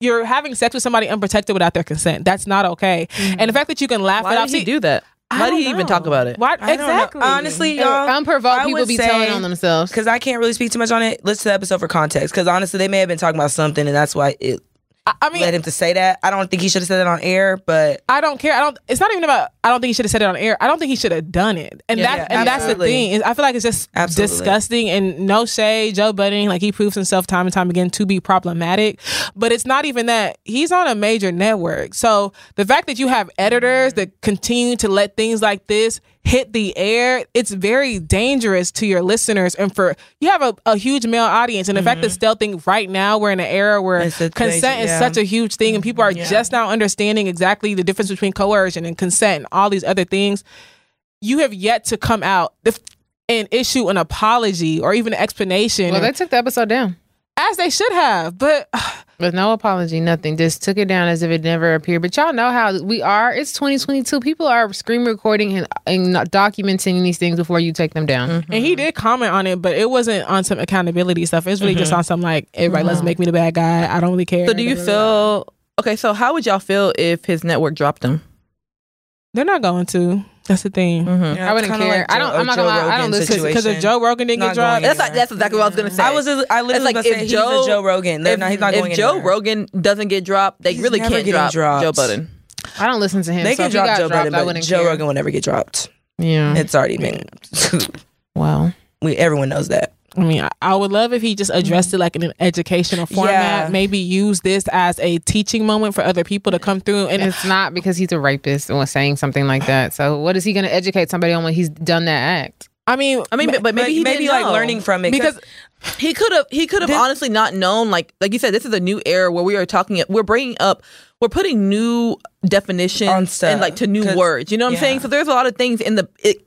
You're having sex with somebody unprotected without their consent. That's not okay. And the fact that you can laugh why it off. did he do that? Why did don't he even talk about it? Why I don't know. exactly? Honestly, y'all, Unprovoked I people be say- telling on themselves. because I can't really speak too much on it. Listen to the episode for context. Because honestly, they may have been talking about something, and that's why it I, I mean, led him to say that. I don't think he should have said that on air, but I don't care. I don't. It's not even about. I don't think he should have said it on air. I don't think he should have done it. And Yeah, that yeah, and that's the thing. Is I feel like it's just Absolutely. disgusting and no shade. Joe Budden, like he proves himself time and time again to be problematic. But it's not even that. He's on a major network. So the fact that you have editors that continue to let things like this hit the air, it's very dangerous to your listeners. And for you have a, a huge male audience, and the fact that stealthing right now we're in an era where Mm-hmm. Consent is yeah. such a huge thing, and people are just now understanding exactly the difference between coercion and consent and all these other things. You have yet to come out and issue an apology or even an explanation, Well, they took the episode down. As they should have. But With no apology, nothing. Just took it down as if it never appeared. But y'all know how we are. It's 2022. People are screen recording and, and documenting these things before you take them down. and he did comment on it, but it wasn't on some accountability stuff. It's really just mm-hmm. on some like everybody, let's mm-hmm. make me the bad guy. I don't really care. So do you feel okay? So how would y'all feel if his network dropped him? They're not going to. That's the thing. Mm-hmm. I wouldn't care. I don't- I'm not gonna lie, I don't listen to- Because if Joe Rogan didn't Not get dropped, That's like, that's exactly what I was gonna say. I was, I literally It's like was if say he's Joe- a Joe Rogan. They're if, not, he's not if going Joe anywhere. Rogan doesn't get dropped, they He's really can't getting drop dropped. Joe Budden. I don't listen to him. they so can if drop Joe dropped, Budden, but Joe care. Rogan will never get dropped. Yeah. It's already been. Wow. we everyone knows that. I mean, I, I would love if he just addressed it like in an educational format. Yeah. Maybe use this as a teaching moment for other people to come through. And It's not because he's a rapist or saying something like that. So what is he going to educate somebody on when he's done that act? I mean, I mean, but, but maybe he maybe didn't like know. learning from it because he could have he could have honestly not known like like you said this is a new era where we are talking we're bringing up we're putting new definitions stuff, and like to new words you know what i'm saying so there's a lot of things in the it,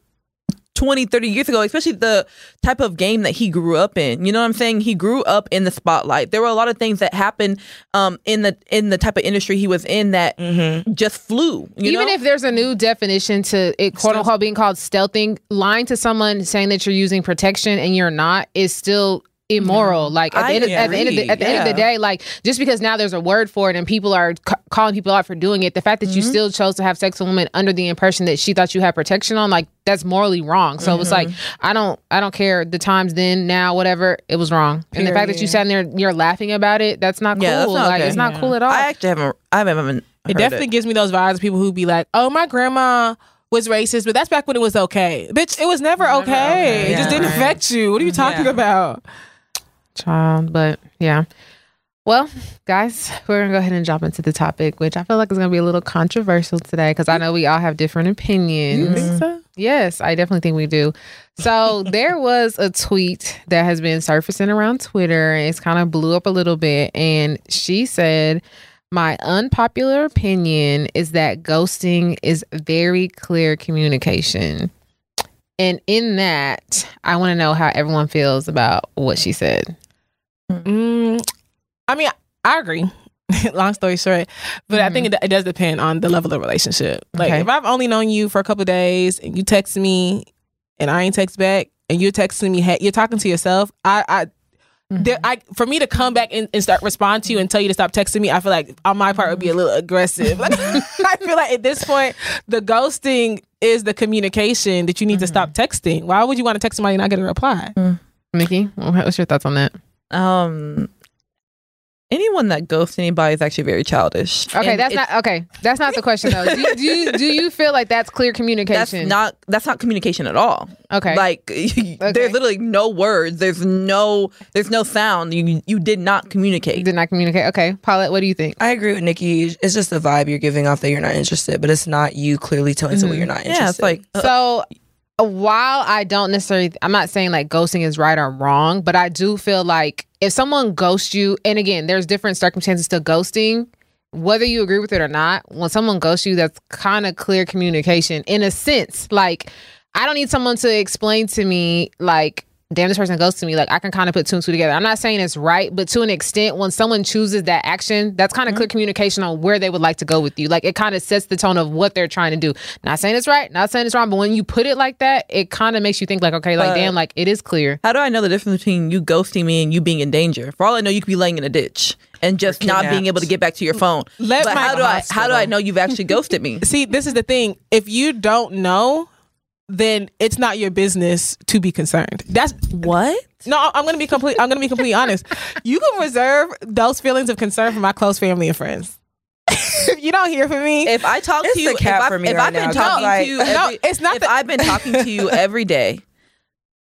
20 30 years ago especially the type of game that he grew up in you know what i'm saying he grew up in the spotlight there were a lot of things that happened um in the in the type of industry he was in that Mm-hmm. just flew you Even know? if there's a new definition to it, quote unquote, being called stealthing, lying to someone saying that you're using protection and you're not is still immoral. Like at the, end of, at the end of the at the end of the day, like just because now there's a word for it and people are c- calling people out for doing it, the fact that you Mm-hmm. still chose to have sex with a woman under the impression that she thought you had protection on, like that's morally wrong. So it's like Mm-hmm. I don't I don't care the times then now whatever it was wrong, and the fact that you Period. sat in there you're laughing about it, that's not cool. Yeah, that's not like okay. it's not cool at all. i actually haven't i haven't even it heard definitely gives me those vibes of people who be like, "Oh, my grandma was racist, but that's back when it was okay." Bitch, it was never, okay. okay. It just didn't affect you. What are you talking Yeah. about? Child but yeah. Well guys we're gonna go ahead and jump into the topic which i feel like is gonna be a little controversial today because i know we all have different opinions. Think so? yes i definitely think we do. So there was a tweet that has been surfacing around twitter and it's kind of blew up a little bit and she said my unpopular opinion is that ghosting is very clear communication. And in that i want to know how everyone feels about what she said Mm. mm, I mean, I agree. Long story short, but I think mm-hmm. it, it does depend on the level of relationship. Like Okay. if I've only known you for a couple of days and you text me and I ain't text back and you're texting me, you're talking to yourself. I, I, there, mm-hmm. I, for me to come back and, and start respond to you and tell you to stop texting me, I feel like on my part would be a little aggressive. Like, I feel like at this point, the ghosting is the communication that you need to stop mm-hmm. texting. Why would you want to text somebody and not get a reply? Mm. Nikki, what's your thoughts on that? Um anyone that ghosts anybody is actually very childish Okay, And that's not okay. That's not the question though. Do you, do you do you feel like that's clear communication? that's not that's not communication at all okay. like there's literally no words there's no there's no sound you you did not you communicate did not communicate. Okay, Paulette, what do you think? I agree with Nikki. It's just the vibe you're giving off that you're not interested, but it's not you clearly telling someone you're not interested. yeah it's like uh, So Uh, while I don't necessarily, I'm not saying like ghosting is right or wrong, but I do feel like if someone ghosts you, and again, there's different circumstances to ghosting. Whether you agree with it or not, when someone ghosts you, that's kind of clear communication in a sense. Like, I don't need someone to explain to me, like, damn, this person ghosted me. Like, I can kind of put two and two together. I'm not saying it's right, but to an extent, when someone chooses that action, that's kind of clear communication on where they would like to go with you. Like, it kind of sets the tone of what they're trying to do. Not saying it's right, not saying it's wrong, but when you put it like that, it kind of makes you think, like, okay, like, But- damn, like, it is clear. how do I know the difference between you ghosting me and you being in danger? For all I know, you could be laying in a ditch and just not being able to get back to your phone. Let but my how do I how do I know you've actually ghosted me? See, this is the thing. If you don't know, then it's not your business to be concerned. That's What? no. I'm gonna be complete. I'm gonna be completely honest. You can reserve those feelings of concern for my close family and friends. if you don't hear from me, If I talk It's to you, the cap if, I, for me if right I've been now, 'cause, talking like- to you, No, it's not If the- I've been talking to you every day,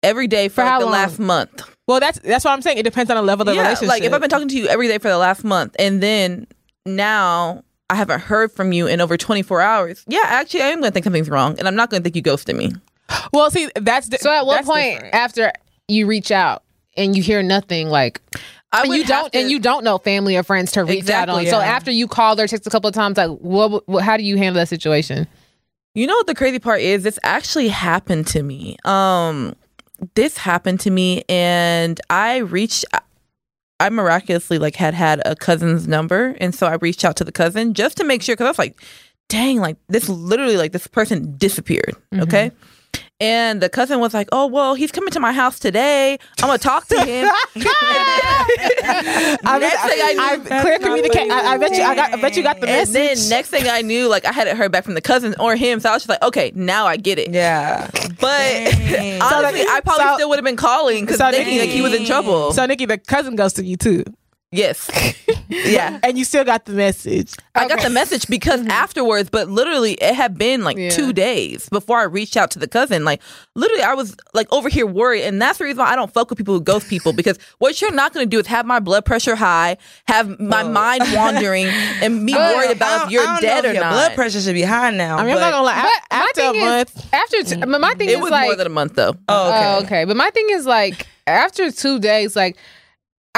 every day for, For like the long? last month. well, that's that's what I'm saying. It depends on the level of the yeah, relationship. like if I've been talking to you every day for the last month, and then now I haven't heard from you in over 24 hours. Yeah, actually, I am going to think something's wrong, and I'm not going to think you ghosted me. well, see, that's di- So at what point different. after you reach out and you hear nothing, like, I and you don't to- and you don't know family or friends to reach out on. Exactly, So after you call or text a couple of times, like what, what how do you handle that situation? You know what the crazy part is? This actually happened to me. Um, this happened to me, and I reached. I miraculously like had had a cousin's number, and so I reached out to the cousin just to make sure because I was like, "Dang, like this literally like this person disappeared." Mm-hmm. Okay. And the cousin was like, "Oh well, he's coming to my house today. I'm gonna talk to him." I, next thing I knew, I, clear communication. I, I bet you. I got. I bet you got the message. and then next thing I knew, like I hadn't heard back from the cousin or him, so I was just like, "Okay, now I get it." yeah. But honestly, So, I probably so- still would have been calling because so thinking like he was in trouble. So Nikki, the cousin goes to you too. Yes. yeah. and you still got the message. I got the message because mm-hmm. afterwards, but literally it had been like Yeah. two days before I reached out to the cousin. Like literally I was like over here worried. And that's the reason why I don't fuck with people who ghost people because what you're not gonna do is have my blood pressure high, have my mind wandering, and be But worried about don't- if you're I don't dead know or your not. Blood pressure should be high now. I mean, I'm not gonna lie. But my after a thing month, is, after t- my thing it is was like, more than a month though. Oh, okay. Oh, okay. But my thing is like after two days, like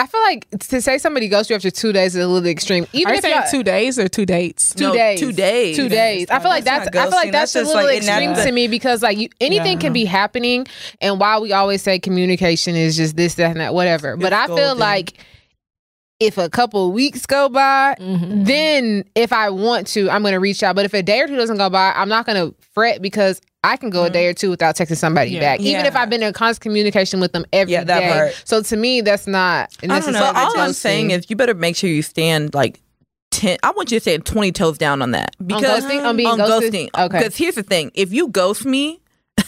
I feel like to say somebody ghosts you after two days is a little extreme. Even are you if saying two days or two dates? two No, days, two days. two days. I feel like That's that's, I feel like that's, That's a little like- extreme to me because like you, anything Yeah. can be happening, and while we always say communication is just this, that, and that, whatever. But It's I feel like if a couple weeks go by, Mhm. then if I want to, I'm going to reach out. But if a day or two doesn't go by, I'm not going to fret because I can go a day or two without texting somebody Yeah. back, even if I've been in constant communication with them every day. Yeah, that part. So to me, that's not don't know. necessarily. But all I'm saying is you better make sure you stand like ten. I want you to stand twenty toes down on that because ghosting? On being on ghosted? ghosting. Okay. Because here's the thing: if you ghost me,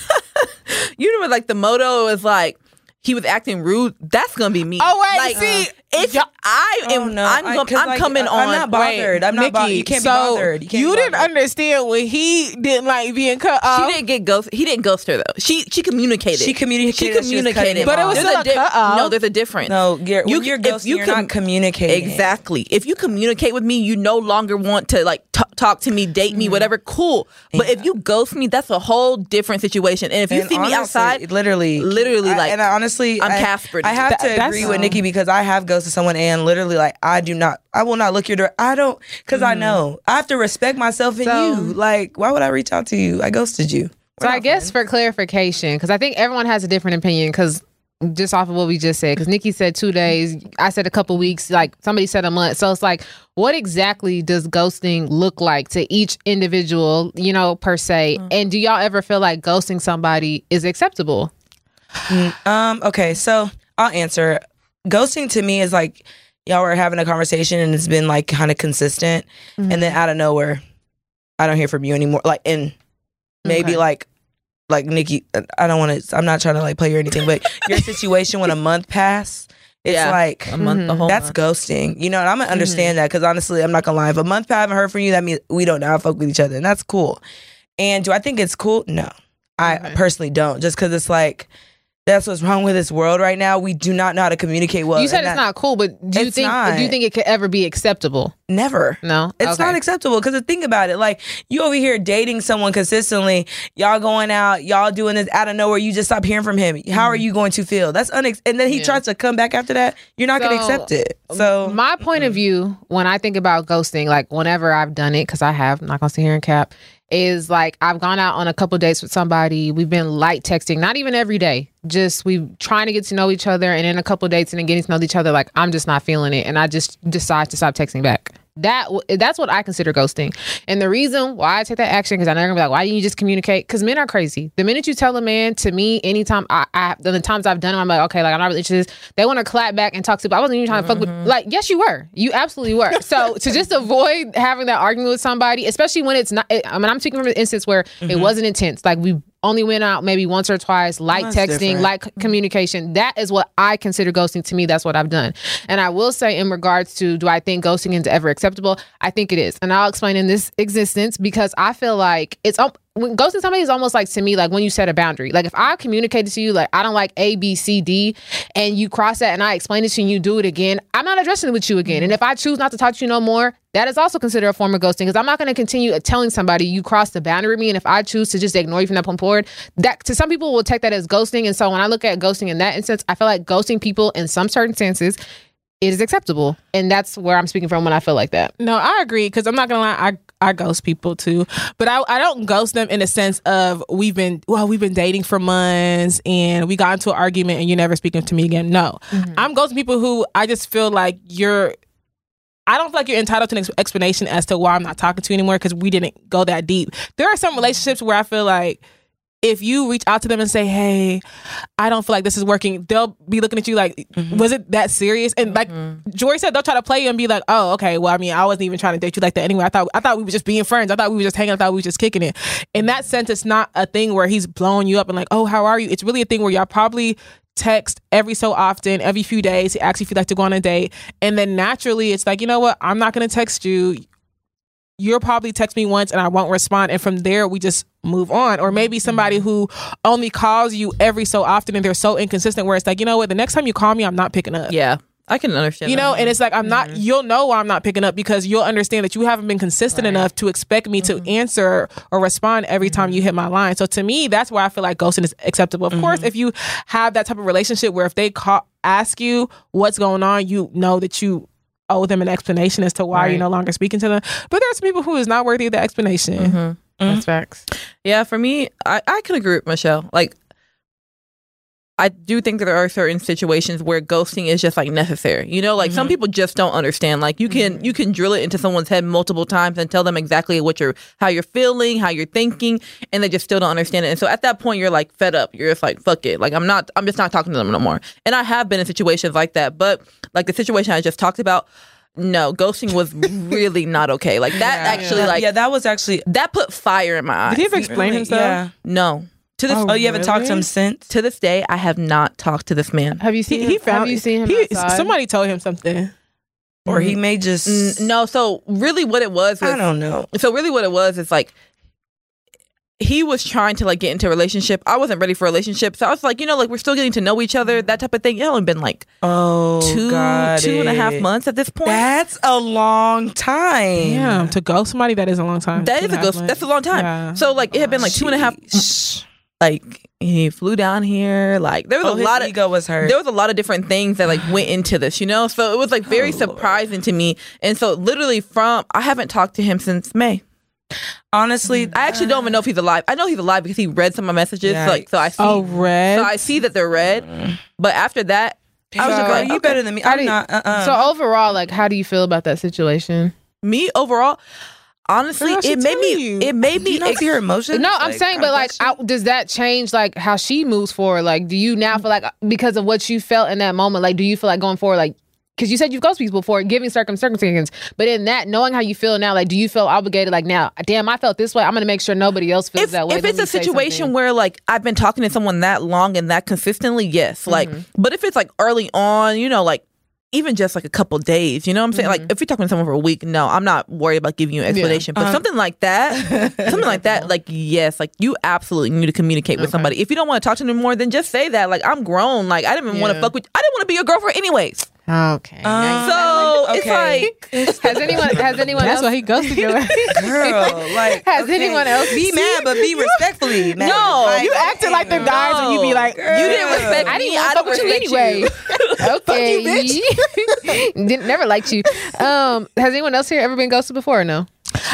you know, like the motto is like he was acting rude. That's gonna be me. Oh, wait, like, see, if y'all- I am, Oh, no. I'm, I- I'm like, coming on. I'm not bothered. I'm not bothered. You can't so be bothered. You, can't be didn't bothered. understand when he didn't like being cut off. She didn't get ghost. He didn't ghost her though. She she communicated. She communicated She that she communicated. But it was There's still a di- cut-off. No, there's a difference. No, you're, you, you're ghosting. You you're com- not communicating. Exactly. If you communicate with me, you no longer want to like t- talk to me, date Mm-hmm. me, whatever. Cool. But if you ghost me, that's a whole different situation. And if you And see me outside, literally, literally, I- like, and I honestly, I'm I, Caspered. I have That- to that's- agree with Nikki because I have ghosted someone, and literally, like, I do not, I will not look your door. I don't, because I know I have to respect myself and So- you. Like, why would I reach out to you? I ghosted you. So I guess for clarification, because I think everyone has a different opinion, because just off of what we just said, because Nikki said two days, I said a couple weeks, like somebody said a month. So it's like, what exactly does ghosting look like to each individual, you know, per se? And do y'all ever feel like ghosting somebody is acceptable? Um. Okay. So I'll answer. Ghosting to me is like y'all were having a conversation and it's been like kind of consistent, and Mm-hmm. then out of nowhere, I don't hear from you anymore. Like, and maybe Okay. like. Like Nikki, uh, I don't want to. I'm not trying to like play you or anything, but your situation when a month pass, it's Yeah. like a month, the whole that's month. ghosting. You know, and I'm gonna mm-hmm. understand that because honestly, I'm not gonna lie. If a month I haven't heard from you, that means we don't know. now fuck with each other, and that's cool. And do I think it's cool? No, I Okay. personally don't. Just because it's like that's what's wrong with this world right now. We do not know how to communicate well. you said it's that- not cool, but do you think not. do you think it could ever be acceptable? never. No, It's Okay. not acceptable because think about it. Like you over here dating someone consistently, y'all going out, y'all doing this out of nowhere. You just stop hearing from him. How are mm. you going to feel? That's unex. And then he Yeah. tries to come back after that. You're not going to accept it. So my point of mm. view when I think about ghosting, like whenever I've done it, because I have, I'm not gonna sit here and cap, is like I've gone out on a couple dates with somebody. We've been light texting, not even every day. Just we trying to get to know each other, and then a couple dates, and then getting to know each other. Like I'm just not feeling it, and I just decide to stop texting back. That that's what I consider ghosting. And the reason why I take that action because I know you're gonna be like, why didn't you just communicate? Because men are crazy. The minute you tell a man to me, anytime I, I the times I've done it, I'm like, okay, like I'm not really interested. They want to clap back and talk to. But I wasn't even trying to fuck with. Mm-hmm. Like, yes, you were. You absolutely were. So to just avoid having that argument with somebody, especially when it's not. I mean, I'm speaking from an instance where it mm-hmm. wasn't intense. Like we only went out maybe once or twice, light That's texting, different. light c- communication. That is what I consider ghosting. To me, that's what I've done. And I will say, in regards to, do I think ghosting is ever acceptable? I think it is, and I'll explain in this existence because I feel like it's. Um, When ghosting somebody is almost like to me, like when you set a boundary. Like if I communicated to you, like I don't like A, B, C, D, and you cross that, and I explain it to you, and you do it again. I'm not addressing it with you again. And if I choose not to talk to you no more, that is also considered a form of ghosting because I'm not going to continue telling somebody you crossed the boundary with me. And if I choose to just ignore you from that point forward, that to some people will take that as ghosting. And so when I look at ghosting in that instance, I feel like ghosting people in some certain senses it is acceptable. And that's where I'm speaking from when I feel like that. No, I agree because I'm not gonna lie, I I ghost people too, but I I don't ghost them in the sense of we've been well we've been dating for months and we got into an argument and you're never speaking to me again. No, mm-hmm. I'm ghosting people who I just feel like you're. I don't feel like you're entitled to an ex- explanation as to why I'm not talking to you anymore because we didn't go that deep. There are some relationships where I feel like if you reach out to them and say, "Hey, I don't feel like this is working," they'll be looking at you like, mm-hmm. "Was it that serious?" And like mm-hmm. Jory said, they'll try to play you and be like, "Oh, okay. Well, I mean, I wasn't even trying to date you like that anyway. I thought I thought we were just being friends. I thought we were just hanging. I thought we were just kicking it." In that sense, it's not a thing where he's blowing you up and like, "Oh, how are you?" It's really a thing where y'all probably text every so often, every few days. He asks if you'd like to go on a date. And then naturally, it's like, you know what? I'm not going to text you. You'll probably text me once and I won't respond. And from there, we just move on. Or maybe somebody who only calls you every so often and they're so inconsistent where it's like, you know what? The next time you call me, I'm not picking up. Yeah, I can understand. You that. know, and it's like I'm not. Mm-hmm. You'll know why I'm not picking up because you'll understand that you haven't been consistent enough to expect me to mm-hmm. answer or respond every time you mm-hmm. hit my line. So to me, that's where I feel like ghosting is acceptable. Of course, if you have that type of relationship where if they call, ask you what's going on, you know that you owe them an explanation as to why you're no longer speaking to them. But there's people who is not worthy of the explanation. Mm-hmm. Mm-hmm. That's facts. Yeah, for me, I, I can agree with Michelle. Like, I do think that there are certain situations where ghosting is just like necessary. You know, like some mm-hmm. people just don't understand. Like you can mm-hmm. you can drill it into someone's head multiple times and tell them exactly what you're how you're feeling, how you're thinking, and they just still don't understand it. And so at that point, you're like fed up. You're just like fuck it. Like I'm not. I'm just not talking to them no more. And I have been in situations like that. But like the situation I just talked about, no, ghosting was really not okay. Like that actually like yeah, that was actually that put fire in my eyes. Did he ever explain himself? Yeah. No. To this oh, oh, you haven't talked to him since? to this day, I have not talked to this man. Have you seen He, him? he found. have you seen him he- outside? somebody told him something. Or he may just N- no, so really what it was was I don't know. so really what it was is like he was trying to like get into a relationship. I wasn't ready for a relationship. So I was like, you know, like we're still getting to know each other, that type of thing. It only been like Oh, two got two and a half it. months at this point. That's a long time. Yeah, to ghost somebody that is a long time. that Two is a and half that's a long time. Yeah. So like it had been like two and a half Sheesh. Like he flew down here. Like there was Oh, a his lot of ego was hurt. there was a lot of different things that like went into this, you know. So it was like very oh, surprising to me. And so literally from I haven't talked to him since May. Honestly, I actually don't even know if he's alive. I know he's alive because he read some of my messages. So, like so I see Oh, red. so I see that they're read. But after that, I was So- just like, you okay. better than me. i'm you, not Uh-uh. So overall, like, how do you feel about that situation? me overall, honestly, it made me you. it made Do me you not see her emotions? No, I'm saying, but like, I, I, does that change like how she moves forward? Like, do you now feel like because of what you felt in that moment, like, do you feel like going forward, like, because you said you've ghosted people before, giving circum circumstances, but in that, knowing how you feel now, like, do you feel obligated? Like, now, damn, I felt this way. I'm gonna make sure nobody else feels if, that way. if it's a situation something. where like I've been talking to someone that long and that consistently, yes. Like, Mm-hmm. but if it's like early on, you know, like even just like a couple days, you know what I'm saying? Mm-hmm. Like if you're talking to someone for a week, no, I'm not worried about giving you an explanation. But something like that, something like that, like yes, like you absolutely need to communicate with somebody. If you don't want to talk to them anymore, then just say that. Like I'm grown. Like I didn't even want to fuck with. I didn't want to be your girlfriend anyways. Okay. So it's okay. like has anyone has anyone That's else why he ghosted you. girl, like, Has okay, anyone else be mad, but be respectfully mad. No, Like, you acted like them guys when you be like, you didn't respect I didn't want I fuck don't with you respect anyway. okay. Didn't never liked you. Um, has anyone else here ever been ghosted before or no?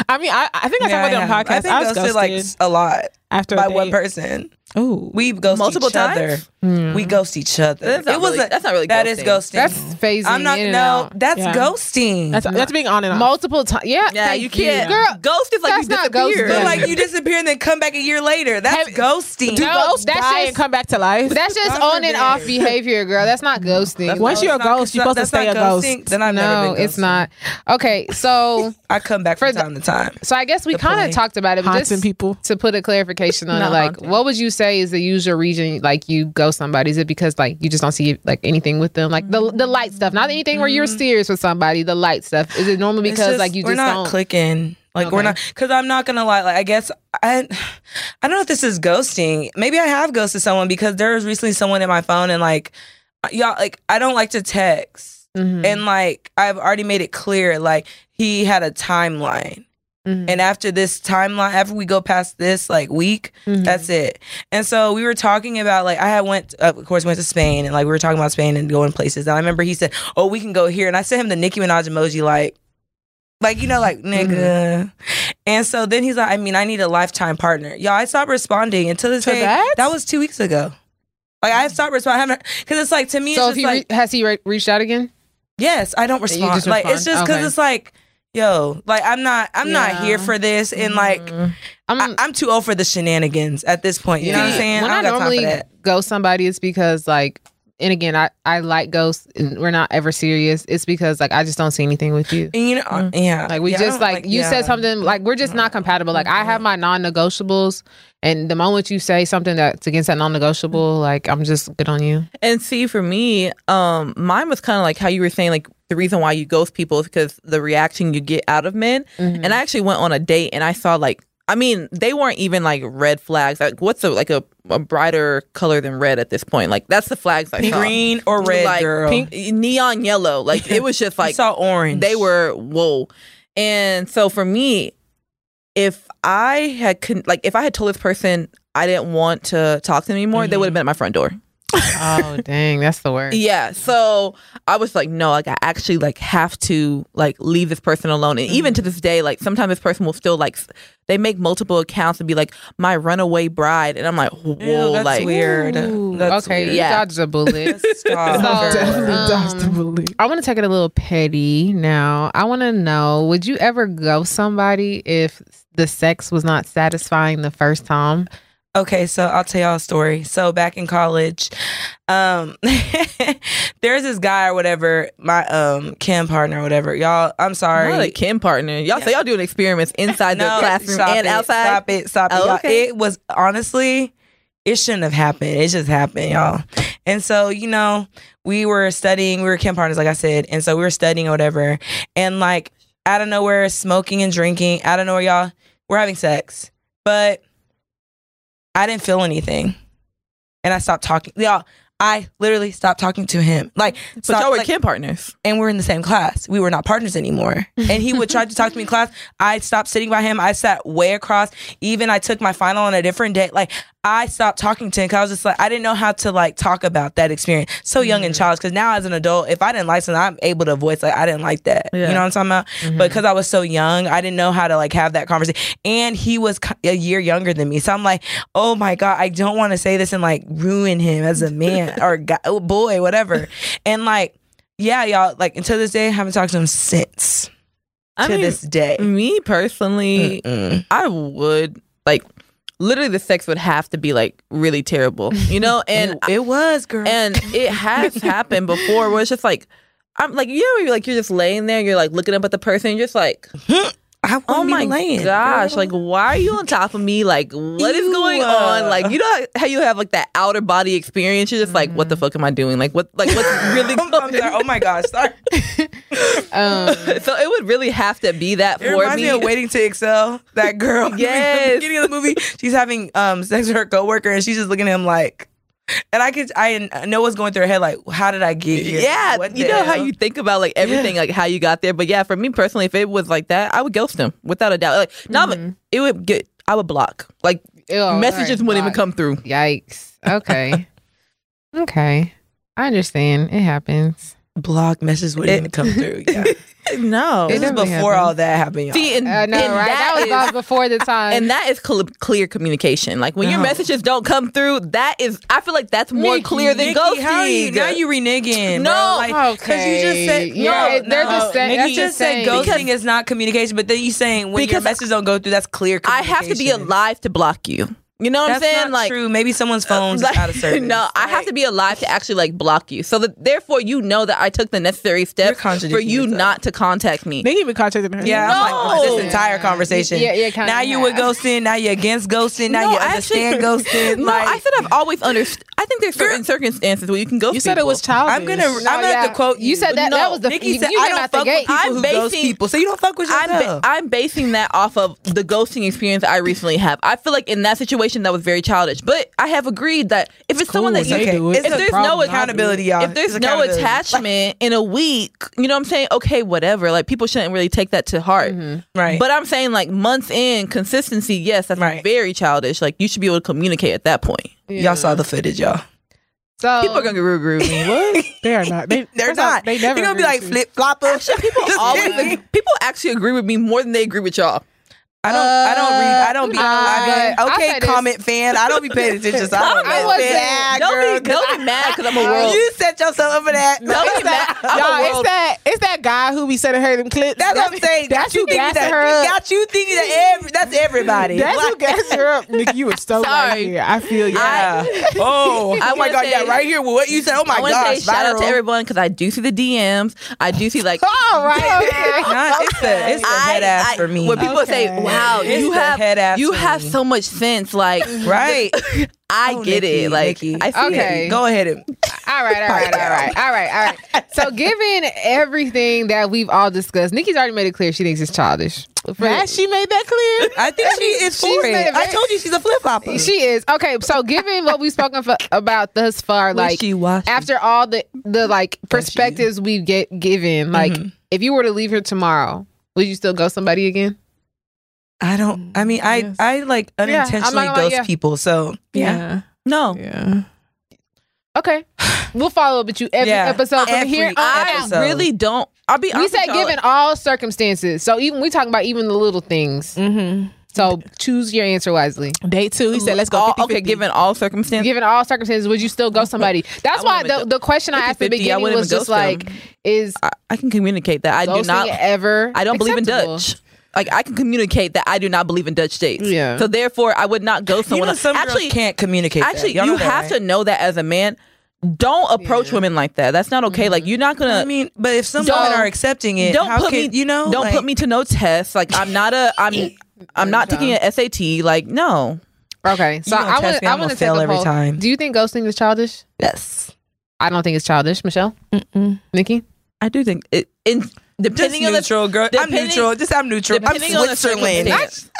I mean, I, I think I Yeah, talked about it on podcast. I think I was ghosted ghosted like a lot after by a one person. Ooh, We ghost Multiple each other. times? We ghost each other. That's not it was really- a- that's not really That is ghosting. ghosting. That's phasing I'm not. in and No, out. that's Yeah. ghosting. that's that's being on and off. multiple times. Yeah, Yeah, thank you can't. girl. Ghost is like That's you disappear. ghosting. but like you disappear and then come back a year later. That's Have- ghosting. Do No, ghosts that's die just- and come back to life? That's just on and forbid. off behavior, girl. That's not ghosting. Once you're a ghost, you're supposed to stay not a ghost. Then I've never no, it's not. Okay, so I come back For from the- time to time. so I guess we kind of talked about it, but Haunting just people. to put a clarification on it, like, what would you say is the usual reason like you ghost somebody? Is it because like you just don't see like anything with them, like the the light stuff, not anything where you're serious with somebody, the light stuff? Is it normally because just- like you we're just not don't? clicking. Like we're not because I'm not gonna lie. Like I guess I I don't know if this is ghosting. Maybe I have ghosted someone because there was recently someone in my phone and like y'all like I don't like to text Mhm. and like I've already made it clear like he had a timeline. Mhm. And after this timeline, after we go past this like week, Mhm. that's it. And so we were talking about like I had went uh, of course went to Spain and like we were talking about Spain and going places. And I remember he said, "Oh, we can go here." And I sent him the Nicki Minaj emoji like like you know like nigga. And so then he's like, "I mean, I need a lifetime partner." Y'all, I stopped responding until this To day. that? was 2 weeks ago. Like I stopped responding. Cuz it's like to me so it's just he like re- has he re- reached out again? Yes, I don't respond. like it's just cuz Okay. it's like Yo, like I'm not, I'm not here for this, and like Mm. I'm, I, I'm too old for the shenanigans at this point. You know what I'm saying? When I, time normally go somebody, it's because like and again, I I like ghosts. And we're not ever serious. It's because like I just don't see anything with you. And you know, uh, yeah. Like we Yeah, just don't like, you yeah. said something like we're just not compatible. Like I have my non-negotiables, and the moment you say something that's against that non-negotiable, like I'm just good on you. And see, for me, um, mine was kind of like how you were saying, like the reason why you ghost people is because the reaction you get out of men. Mm-hmm. And I actually went on a date and I saw like, I mean, they weren't even like red flags. Like, what's a like a, a brighter color than red at this point? Like, that's the flags I Pink, saw. green or red, like girl. pink, neon yellow. Like it was just like saw orange. they were whoa. And so for me, if I had con- like if I had told this person I didn't want to talk to them anymore, they mm-hmm. would have been at my front door. Oh dang, that's the worst. Yeah. So I was like, no, like I actually like have to like leave this person alone. And even to this day, like sometimes this person will still like they make multiple accounts and be like my runaway bride, and I'm like, whoa, Ew, that's like weird. Ooh, That's okay, weird. Yeah. dodged a bullet. So, Definitely um, dodged the bullet. I want to take it a little petty now. I want to know would you ever ghost somebody if the sex was not satisfying the first time? Okay, so I'll tell y'all a story. So back in college, um, there's this guy or whatever, my um chem partner or whatever. Y'all, I'm sorry. not a chem partner. Y'all say y'all doing experiments inside the classroom and it, outside. Stop it, stop it. Oh, y'all. okay. It was honestly, it shouldn't have happened. It just happened, y'all. And so, you know, we were studying, we were chem partners, like I said. And so we were studying or whatever. And like out of nowhere, smoking and drinking, out of nowhere, y'all, we're having sex. But I didn't feel anything. And I stopped talking. Y'all, I literally stopped talking to him. Like, But stopped- y'all were like, chem partners. and we're in the same class. We were not partners anymore. And he would try to talk to me in class. I stopped sitting by him. I sat way across. Even I took my final on a different day. Like I stopped talking to him because I was just like I didn't know how to like talk about that experience. So young and mm-hmm. childish. Because now as an adult, if I didn't like something, I'm able to voice like I didn't like that. Yeah. You know what I'm talking about? Mm-hmm. But because I was so young, I didn't know how to like have that conversation. And he was a year younger than me, so I'm like, oh my god, I don't want to say this and like ruin him as a man or guy, oh, boy, whatever. And like yeah, y'all, like until this day, I haven't talked to him since. I to mean, this day. Me personally, Mm-mm. I would like literally the sex would have to be like really terrible, you know? And it, it was, girl. and it has happened before where it's just like I'm like you know you're like you're just laying there you're like looking up at the person you're just like I want oh my be laying. gosh girl. like why are you on top of me like what is going on like you know how you have like that outer body experience you're just like what the fuck am I doing like what like what's really going sorry. Oh my gosh, sorry. Um, so it would really have to be that It for reminds me me of Waiting to Exhale. That girl. Yes. At the beginning of the movie, she's having um sex with her coworker, and she's just looking at him like. And I could, I know what's going through her head. Like, how did I get here? Yeah, What you the know how you think about like everything, like how you got there. But yeah, for me personally, if it was like that, I would ghost him without a doubt. Like, no, but mm-hmm. it would get. I would block. Like ew, messages alright, wouldn't even come through. Yikes. Okay. okay. I understand. It happens. Block messages wouldn't even come through. Yeah, No, It this is before happens. all that happened. Y'all. see, and, I know, and right? That, was is- before the time. and that is cl- clear communication. Like when your messages don't come through, that is. I feel like that's more Nikki, clear than Nikki, ghosting. how are you? Now you reneging. No, bro. like, because you just said Yeah, no. it- they're no. just saying- Nikki that's just just said saying- ghosting Because- is not communication, but then you saying when your messages don't go through, that's clear. I have to be alive to block you. You know what That's I'm saying? not like true. Maybe someone's uh, phone's Like, out of service. No, I have to be alive to actually like block you. So that therefore you know that I took the necessary steps for you yourself. not to contact me. They even contracted her. Yeah, I'm like, this entire conversation. Yeah, yeah, kinda Now you with ghosting. Now you're against ghosting. Now No, you I understand actually- ghosting. No, like, I said I've always understood. I think there's certain circumstances where you can ghost You said it was childish. I'm gonna. I'm gonna have yeah. to quote you. You said that- that was the- Nikki you- said you I came don't out the fuck with gate. people I'm who ghost basing- people. So you don't fuck with I'm, yourself. ba- I'm basing that off of the ghosting experience I recently have. I feel like in that situation that was very childish, but I have agreed that if it's someone cool that you they do it. It's if a there's problem no accountability, y'all. if there's no accountability. attachment in a week, you know what I'm saying? Okay, whatever. Like people shouldn't really take that to heart. Mm-hmm. Right. But I'm saying like months in, consistency, yes, that's Right. very childish. Like you should be able to communicate at that point. y'all saw the footage, y'all. So People are gonna agree with me. What? They are not. They, They're not. They never. They're gonna be like flip flopper. People always people actually agree with me more than they agree with y'all. I don't. I don't read. I don't be. Uh, I mean, I'll okay, say this. comment fan. I don't be paying attention. So I don't. I know. Don't girl, be, don't be mad because I'm a world. You set yourself up for that. Don't be mad. I'm Y'all, a it's that it's that guy who be sending her them clips. That's what I'm saying. That's you who gassing that. her up. Got you thinking that every. that's everybody. That's Like- who gassed her up. Nikki, you were so right here. I feel you. Yeah. oh, I oh my God. say- yeah, right here. What you said. Oh my I gosh. say shout out to everyone because I do see the DMs. I do see like. All right. Nah, it's the it's head ass for me. When people say, Okay. "Wow, you have you have so much sense," like right. I Oh, get Nikki, it. Like Nikki. I see Okay. it. Go ahead and All right, all right, all right, all right, all right. So, given everything that we've all discussed, Nikki's already made it clear she thinks it's childish. Has she made that clear? I think she is for it. I told you she's a flip flopper. She is okay. So, given what we've spoken for, about thus far, like after all the the like perspectives we get given, like mm-hmm. if you were to leave here tomorrow, would you still go somebody again? I don't. I mean, I Yes. I like I'm not unintentionally gonna lie, ghost yeah. people. So yeah. No, Yeah. Okay, we'll follow up with you every Yeah. episode from Every here on I really don't. I'll be. We honest said with y'all, given all circumstances. So even we talking about even the little things. Mm-hmm. So choose your answer wisely. Day two, he said, let's go. all, 50, okay, given all circumstances. Given all circumstances, would you still go somebody? That's why the, even the question I asked at the beginning was just like, them. is I, I can communicate that I do not. ever? I don't believe in? Dutch. Like I can communicate that I do not believe in Dutch dates. Yeah. So therefore, I would not go somewhere. You someone know, else. some Actually, girls can't communicate. actually, Y'all you that, have right? to know that as a man. Don't approach Yeah. women like that. That's not okay. Like mm-hmm. you're not gonna. I mean, but if some women are accepting it, don't how put can, me. You know, Don't like, put me to no test. Like I'm not a. I'm. I'm not taking an SAT. Like no. Okay, so You I test want me, I I'm want gonna to take fail every poll. time. Do you think ghosting is childish? Yes. I don't think it's childish. Michelle, Mm-mm. Nikki, I do think it. In Just depending on the neutral, girl. I'm depending- neutral. Just I'm neutral. I'm depending on the Switzerland.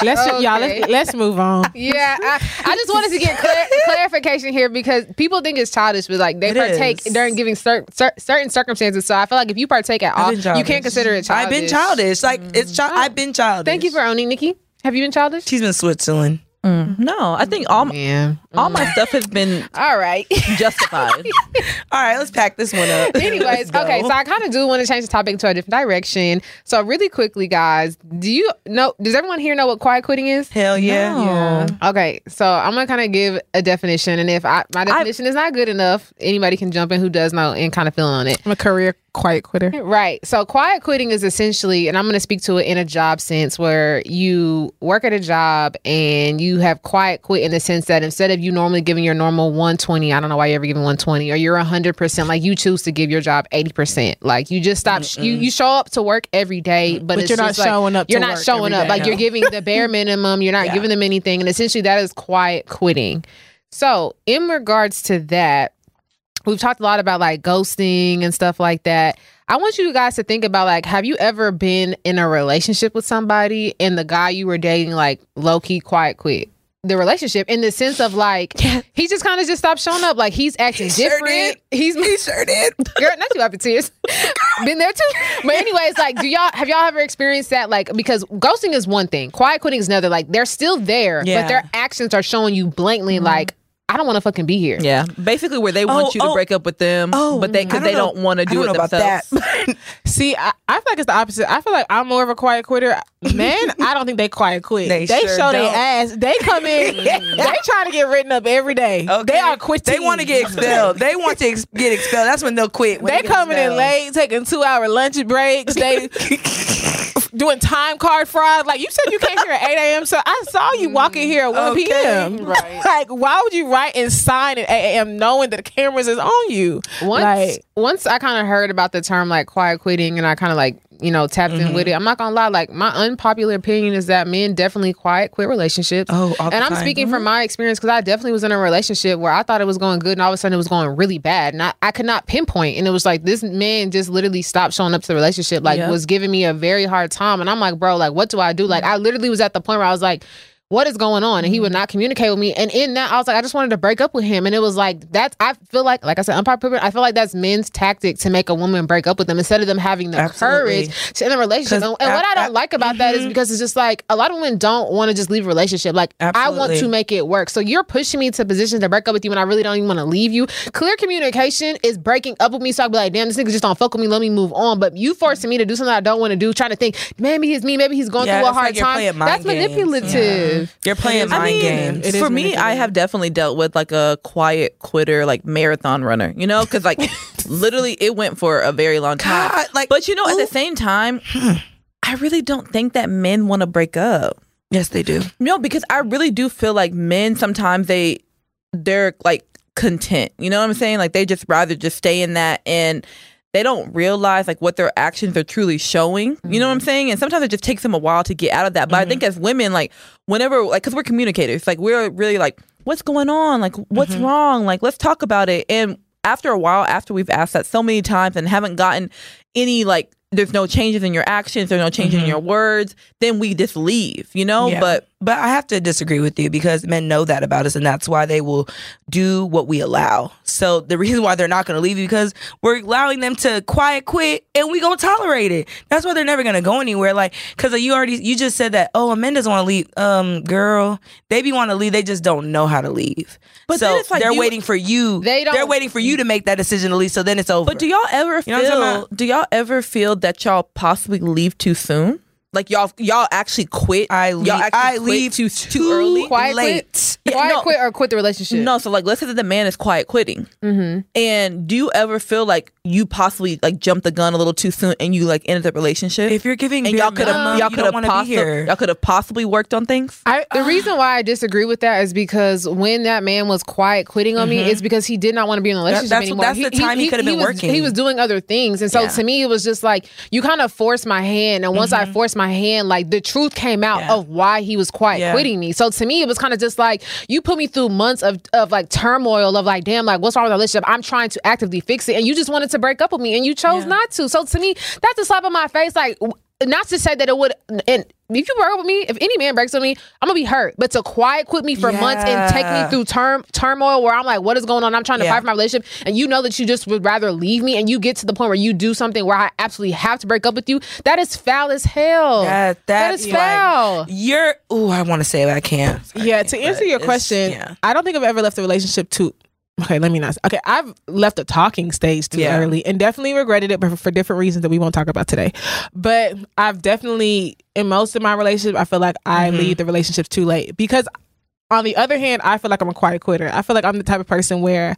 Let's y'all. Let's, let's move on. Yeah, I, I just wanted to get clar- clarification here because people think it's childish, but like they It partake is. during giving cer- cer- certain circumstances. So I feel like if you partake at all, you can't consider it childish. I've been childish. Like it's. Chi- mm. I've been childish. Thank you for owning, Nikki. Have you been childish? She's been Switzerland. Mm, no, I think all Yeah. all my stuff has been All right. justified. All right, let's pack this one up. Anyways, okay, so I kind of do want to change the topic to a different direction. So really quickly, guys, do you know? Does everyone here know what quiet quitting is? hell yeah. No. Okay, so I'm gonna kind of give a definition, and if I, my definition is not good enough, anybody can jump in who does know and kind of fill in on it. I'm a career quiet quitter. Right. So quiet quitting is essentially, and I'm going to speak to it in a job sense where you work at a job and you have quiet quit in the sense that instead of you normally giving your normal 120, I don't know why you're ever giving 120, or you're 100%, like you choose to give your job 80%. Like you just stop, you, you show up to work every day, but, But it's you're not just like- showing up to You're not work showing up. day. Like you're giving the bare minimum. You're not Yeah. giving them anything. And essentially that is quiet quitting. So in regards to that, we've talked a lot about like ghosting and stuff like that. I want you guys to think about like, have you ever been in a relationship with somebody and the guy you were dating like low key quiet quit? The relationship in the sense of like he just kind of just stopped showing up. Like he's acting sure different. He's He sure did. Girl, not too happy tears. Been there too. But anyways, like, do y'all have y'all ever experienced that? Like, because ghosting is one thing, quiet quitting is another. Like, they're still there, Yeah. but their actions are showing you blatantly, mm-hmm. like, I don't want to fucking be here. Yeah, basically where they want Oh, you to oh. break up with them, Oh, but they because don't they know- don't want to I do don't it know about themselves. that. See, I, I feel like it's the opposite. I feel like I'm more of a quiet quitter. Man, I don't think they quiet quit. They They, sure show their ass. They come in. they trying to get written up every day. Okay. They are quitting. They want to get expelled. They want to ex- get expelled. That's when they'll quit. when They get coming in late, taking two hour lunch breaks. They doing time card fraud. Like you said, you came here at eight a.m. So I saw you mm, walking here at one Okay. p.m. Right. like, why would you write and sign at eight a.m. knowing that the cameras is on you? Once, Like- once I kind of heard about the term like quiet quitting, and I kind of like you know tapped in with mm-hmm. it. I'm not gonna lie. Like my unpopular opinion is that men definitely quiet quit relationships. Oh, and I'm time. speaking from mm-hmm. my experience because I definitely was in a relationship where I thought it was going good, and all of a sudden it was going really bad, and I, I could not pinpoint. And it was like this man just literally stopped showing up to the relationship, like Yep. was giving me a very hard time, and I'm like, bro, like what do I do? Like mm-hmm. I literally was at the point where I was like. What is going on? And he would not communicate with me. And in that, I was like, I just wanted to break up with him. And it was like that's. I feel like, like I said, unpopular. I feel like that's men's tactic to make a woman break up with them instead of them having the Absolutely. courage to end a relationship. And, and what I I- don't like about that is because it's just like a lot of women don't want to just leave a relationship. Like I want to make it work. So you're pushing me to positions to break up with you, and I really don't even want to leave you. Clear communication is breaking up with me, so I'll be like, damn, this nigga just don't fuck with me. Let me move on. But you forcing me to do something I don't want to do, trying to think maybe he's me, maybe he's going Yeah, through a hard like time. That's games. Manipulative. You're playing mind I mean, games. For me, I have definitely dealt with like a quiet quitter, like marathon runner, you know, because like literally it went for a very long time. God, like, but you know, at the same time, hmm. I really don't think that men want to break up. Yes, they do. No, because I really do feel like men sometimes they they're like content. You know what I'm saying? Like they just rather just stay in that and they don't realize like what their actions are truly showing. You know what I'm mm-hmm. saying? And sometimes it just takes them a while to get out of that. But I think mm-hmm. as women, like whenever like because we're communicators, like we're really like, what's going on? Like what's mm-hmm. wrong? Like let's talk about it. And after a while, after we've asked that so many times and haven't gotten any like there's no changes in your actions, there's no changes in your words, then we just leave, you know? Yeah. But But I have to disagree with you because men know that about us, and that's why they will do what we allow. So the reason why they're not going to leave you because we're allowing them to quiet quit, and we gonna tolerate it. That's why they're never going to go anywhere. Like because you already you just said that. Oh, a man doesn't want to leave. Um, girl, they be want to leave. They just don't know how to leave. But so it's like they're you- waiting for you. They don't- They're waiting for you to make that decision to leave. So then it's over. But do y'all ever You know what I'm talking feel? Do y'all ever feel that y'all possibly leave too soon? Like y'all, y'all actually quit. I y'all actually I quit leave too too early. Quiet late. quit, Yeah, quiet no. quit, or quit the relationship. No, so like let's say that the man is quiet quitting, Mm-hmm. and do you ever feel like you possibly like jumped the gun a little too soon and you like ended the relationship? if you're giving and y'all could have y'all could have want possibly y'all could have possibly worked on things. I, The reason why I disagree with that is because when that man was quiet quitting on me, it's because he did not want to be in a relationship that's- anymore. that's the time he could have been was, working. He was doing other things, and so Yeah. to me, it was just like you kind of forced my hand, and once I forced my hand, like the truth came out Yeah. of why he was quiet Yeah. quitting me. So to me, it was kind of just like you put me through months of of like turmoil of like, damn, like what's wrong with our relationship? I'm trying to actively fix it, and you just wanted to break up with me, and you chose not to. So to me, that's a slap in my face, like. Not to say that it would, and if you break up with me, if any man breaks with me, I'm gonna be hurt. But to quiet quit me for months and take me through term turmoil where I'm like, what is going on? I'm trying to Yeah. fight for my relationship, and you know that you just would rather leave me, and you get to the point where you do something where I absolutely have to break up with you. That is foul as hell. That, that is like, foul. you're. Oh, I want to say it, I can't. yeah, to answer your question, yeah. I don't think I've ever left a relationship too. Okay, let me not. Okay, I've left a talking stage too Yeah. early and definitely regretted it, but for, for different reasons that we won't talk about today. But I've definitely, in most of my relationships, I feel like I Mm-hmm. leave the relationships too late because. On the other hand, I feel like I'm a quiet quitter. I feel like I'm the type of person where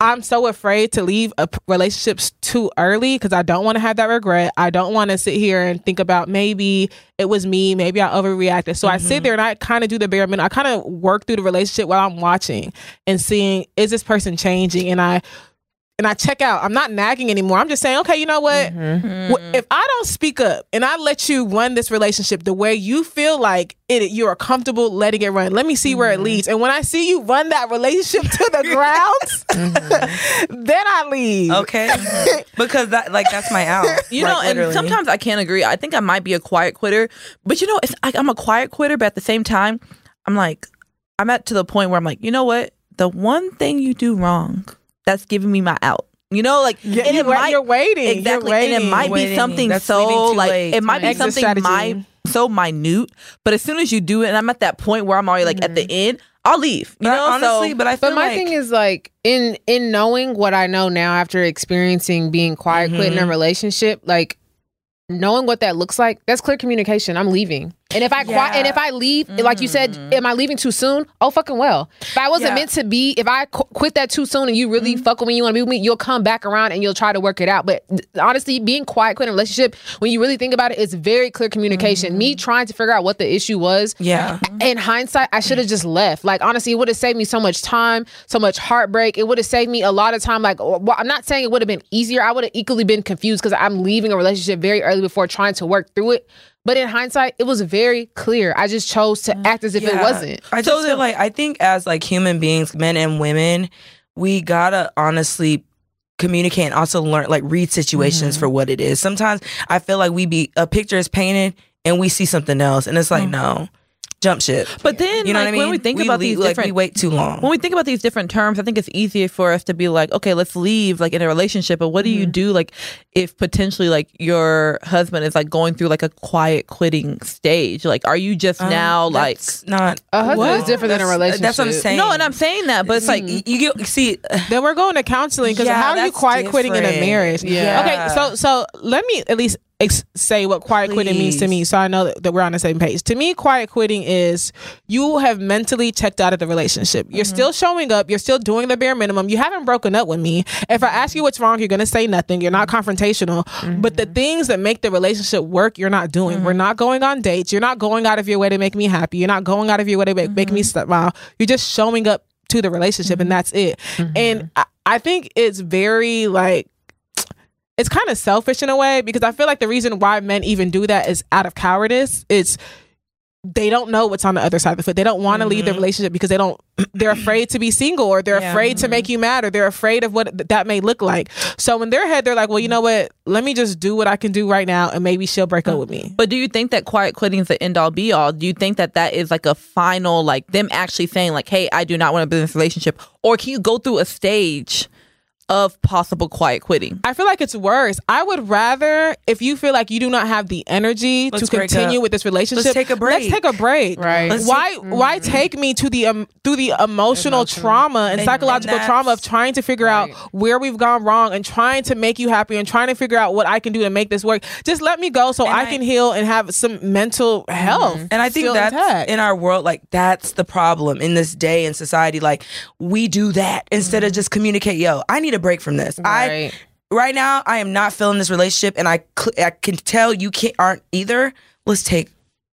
I'm so afraid to leave a relationships too early because I don't want to have that regret. I don't want to sit here and think about maybe it was me, maybe I overreacted. So I sit mm-hmm. there and I kind of do the bare minimum. I kind of work through the relationship while I'm watching and seeing is this person changing, and I and I check out. I'm not nagging anymore. I'm just saying, okay, you know what? Mm-hmm. Mm-hmm. Wh- If I don't speak up and I let you run this relationship the way you feel like it, you are comfortable letting it run. Let me see where it mm-hmm. leads. And when I see you run that relationship to the ground, then I leave. Okay, because that like that's my out. You Like, know, and literally. sometimes I can't agree. I think I might be a quiet quitter, but you know, it's like I'm a quiet quitter, but at the same time, I'm like, I'm at to the point where I'm like, you know what? The one thing you do wrong that's giving me my out. You know, like, Yeah, and you're, it waiting, might you're waiting. You're exactly, and it might Waiting. be something That's so like late. it might be Exit something strategy. my so minute, but as soon as you do it, and I'm at that point where I'm already like at the mm-hmm. end, I'll leave. You But know, honestly, so but I feel But my like thing is like in in knowing what I know now after experiencing being quiet quit in a mm-hmm. relationship, like knowing what that looks like, that's clear communication. I'm leaving. And if I Yeah. and if I leave, like you said, mm-hmm. am I leaving too soon? Oh fucking well. If I wasn't Yeah. meant to be, if I qu- quit that too soon and you really mm-hmm. fuck with me, you want to be with me, you'll come back around and you'll try to work it out. But th- honestly, being quiet quit in a relationship, when you really think about it, it's very clear communication. Me mm-hmm. trying to figure out what the issue was, yeah, in hindsight, I should have just left. Like honestly, it would have saved me so much time, so much heartbreak. It would have saved me a lot of time. Like, well, I'm not saying it would have been easier. I would have equally been confused because I'm leaving a relationship very early before trying to work through it. But in hindsight, it was very clear. I just chose to act as if it wasn't. I just feel like I think as like human beings, men and women, we gotta honestly communicate and also learn like read situations for mm-hmm. what it is. Sometimes I feel like we be a picture is painted and we see something else, and it's like mm. no, jump ship. But then, you know like, what I mean? when we think about these leave- like different we wait too long. when we think about these different terms, I think it's easier for us to be like, okay, let's leave like in a relationship. But what do Mm-hmm. you do like if potentially like your husband is like going through like a quiet quitting stage? Like, are you just now like Um, not A husband What? is different than a relationship. That's what I'm saying. no? And I'm saying that, but it's like y- you get see. Then we're going to counseling because Yeah, how are you that's quiet quitting in a different. marriage? Yeah. Okay, so so let me at least ex- say what quiet quitting means to me so I know that, we're on the same page. To me, quiet quitting is you have mentally checked out of the relationship. You're Mm-hmm. still showing up, you're still doing the bare minimum. You haven't broken up with me. If I ask you what's wrong, you're going to say nothing. You're not confrontational. But the mm-hmm. things that make the relationship work, you're not doing. We're mm-hmm. not going on dates. You're not going out of your way to make me happy. You're not going out of your way to make, make me mm-hmm. smile. You're just showing up to the relationship and that's it. And I, I think it's very like it's kind of selfish in a way because I feel like the reason why men even do that is out of cowardice. It's they don't know what's on the other side of the foot. They don't want to leave the mm-hmm. relationship because they don't. They're afraid to be single, or they're Yeah. afraid to make mm-hmm. you mad, or they're afraid of what th- that may look like. So in their head, they're like, "Well, you know what? Let me just do what I can do right now, and maybe she'll break up with me." But do you think that quiet quitting is the end all be all? Do you think that that is like a final, like them actually saying, like, hey, I do not want to a business relationship? Or can you go through a stage of possible quiet quitting? I feel like it's worse. I would rather if you feel like you do not have the energy Let's to continue with this relationship. Let's take a break. Let's take a break. Right. Let's why why mm. take me to the um, through the emotional trauma and, And- psychological and trauma of trying to figure out where we've gone wrong and trying to make you happy and trying to figure out what I can do to make this work. Just let me go so I, I- can heal and have some mental mm-hmm. health. And I think still that's intact. in our world, like that's the problem in this day in society. Like we do that instead of mm-hmm. just communicate. Yo, I need a break from this. I Right. right now I am not feeling this relationship, and I cl- I can tell you can't aren't either. Let's take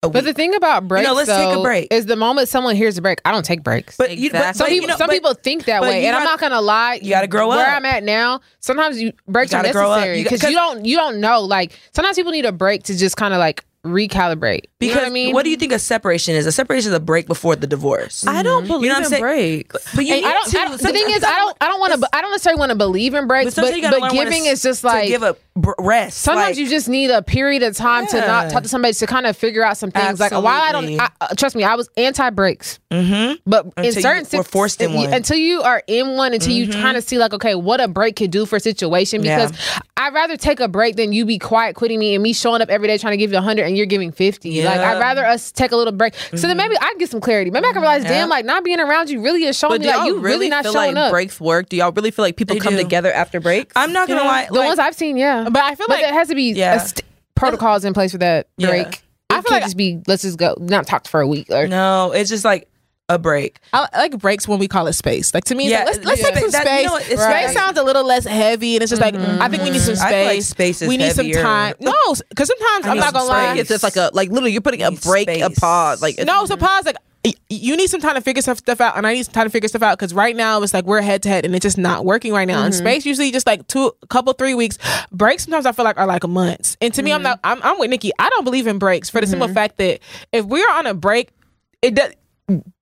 a break. But the thing about breaks, let's take a break. is the moment someone hears a break, I don't take breaks. But you, but, Exactly. some but, people, know, some but- people think that but way, you and I'm gotta- not gonna lie. you gotta grow Where up. Where I'm at now, sometimes you breaks You are gotta grow up. necessary You got- because 'cause- you don't you don't know. Like sometimes people need a break to just kind of like recalibrate. You know Because what I mean? what do you think a separation is? A separation is a break before the divorce. I don't believe You know what I'm in saying? breaks. But you need I don't, to. I don't, the thing is, I don't, I don't want to, I don't necessarily want to believe in breaks, but, sometimes but giving is just to like give a rest. Sometimes Like, you just need a period of time to not talk to somebody to kind of figure out some things. Like while I don't, I, uh, trust me, I was anti breaks, Mhm. but in certain you were forced in one. Mm-hmm. until you are in one, until you kind of see like, okay, what a break could do for a situation. Yeah. Because I'd rather take a break than you be quiet quitting me and me showing up every day trying to give you a hundred and you're giving fifty. Like Yeah. Mm-hmm. I'd rather us take a little break. So then maybe I can get some clarity. Maybe I can realize, damn, like not being around you really is showing But me do like y'all really, not feel showing like up. breaks work? Do y'all really feel like people They come do. together after breaks? I'm not gonna lie. The like, ones I've seen, yeah. But I feel But like there has to be Yeah. a st- protocols in place for that break. I I feel feel like- just be let's just go not talk for a week or no, it's just like a break. I I like breaks when we call it space. Like to me, it's Yeah, like, let's, let's yeah. take some That- space. you know what, it's space right. sounds a little less heavy, and it's just like mm, I think we need some space. I feel like space is we need heavier. some time. No, because sometimes I I'm not gonna lie. it's just like a like literally you're putting a Need break, a pause. Like it's- No, it's a pause. Like you need some time to figure stuff, stuff out, and I need some time to figure stuff out because right now it's like we're head to head, and it's just not working right now. And mm-hmm. space usually just like two, couple, three weeks. Breaks sometimes I feel like are like months. And to me, I'm mm-hmm. not. I'm, I'm with Nikki. I don't believe in breaks for the simple fact that if we're on a break, it does.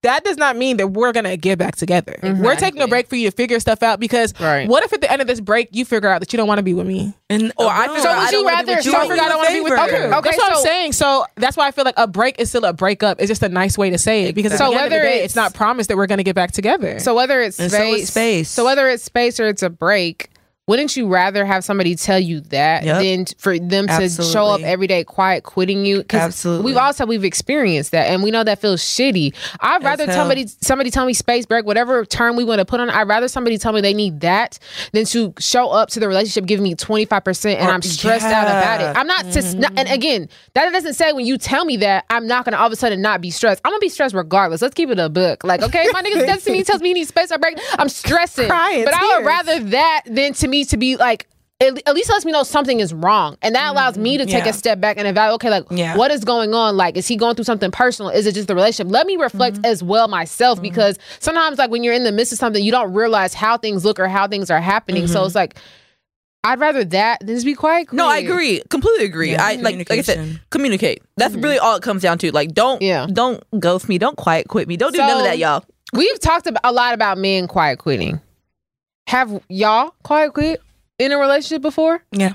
That does not mean that we're gonna get back together. We're taking a break for you to figure stuff out because Right. what if at the end of this break you figure out that you don't want to be with me? And Or I no, So would you don't wanna be rather- with so you. I I forgot I want to be with you? okay. Okay, That's what I'm so- saying. So that's why I feel like a break is still a breakup. It's just a nice way to say it because at So the the whether day, it's- it's not promised that we're going to get back together. so whether it's And so space. so whether it's space or it's a break. Wouldn't you rather have somebody tell you that Yep. than for them to show up every day quiet quitting you? Because Absolutely. we've also we've experienced that, and we know that feels shitty. I'd rather somebody somebody tell me space break, whatever term we want to put on. it, I'd rather somebody tell me they need that than to show up to the relationship giving me twenty five percent, and Or- I'm stressed out about it. I'm not, sus- not- and again, that doesn't say when you tell me that I'm not gonna all of a sudden not be stressed. I'm gonna be stressed regardless. Let's keep it a book. Like, okay, my nigga texts me, tells me he needs space break. I'm stressing, Crying but I would rather that than to me to be like. At at least lets me know something is wrong, and that allows me to take Yeah. a step back and evaluate. Okay, like Yeah. what is going on? Like, is he going through something personal? Is it just the relationship? Let me reflect Mm-hmm. as well myself because sometimes, like when you're in the midst of something, you don't realize how things look or how things are happening. Mm-hmm. So it's like I'd rather that than just be quiet. No, I agree. Completely agree. Yeah, I like like I said, communicate. That's really all it comes down to. Like don't Yeah. don't ghost me. Don't quiet quit me. Don't do none of that, y'all. We've talked about, a lot about men quiet quitting. Have y'all quiet quit in a relationship before? Yeah.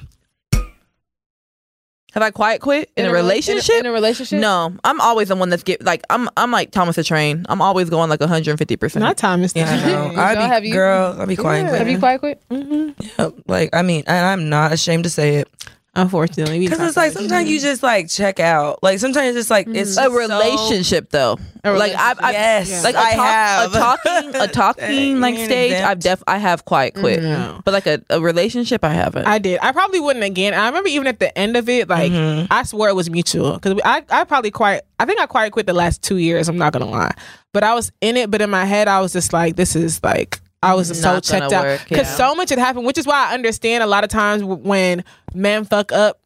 Have I quiet quit in, a, rela- relationship? In a, relationship? no, I'm always the one that's get like I'm I'm like Thomas the Train. I'm always going like 150. percent not Thomas. Yeah, I know. I'd be, have you- girl, I'd be quiet. Have you quiet quit? Mm-hmm. Yep, Like, I mean, and I'm not ashamed to say it. Unfortunately, Because it's like sometimes you just like check out. Like sometimes it's just like it's a so- relationship though. A like I've, I've Yes, like a, I talk, have. a talking a talking like stage. exempt. I've def I have quiet quit, No. but like a, a relationship I haven't. I did. I probably wouldn't again. I remember even at the end of it, like Mm-hmm. I swore it was mutual because I, I probably quiet. I think I quiet quit the last two years. I'm not gonna lie, but I was in it. But in my head, I was just like, this is like. I was so checked out because yeah. so much had happened, which is why I understand a lot of times when men fuck up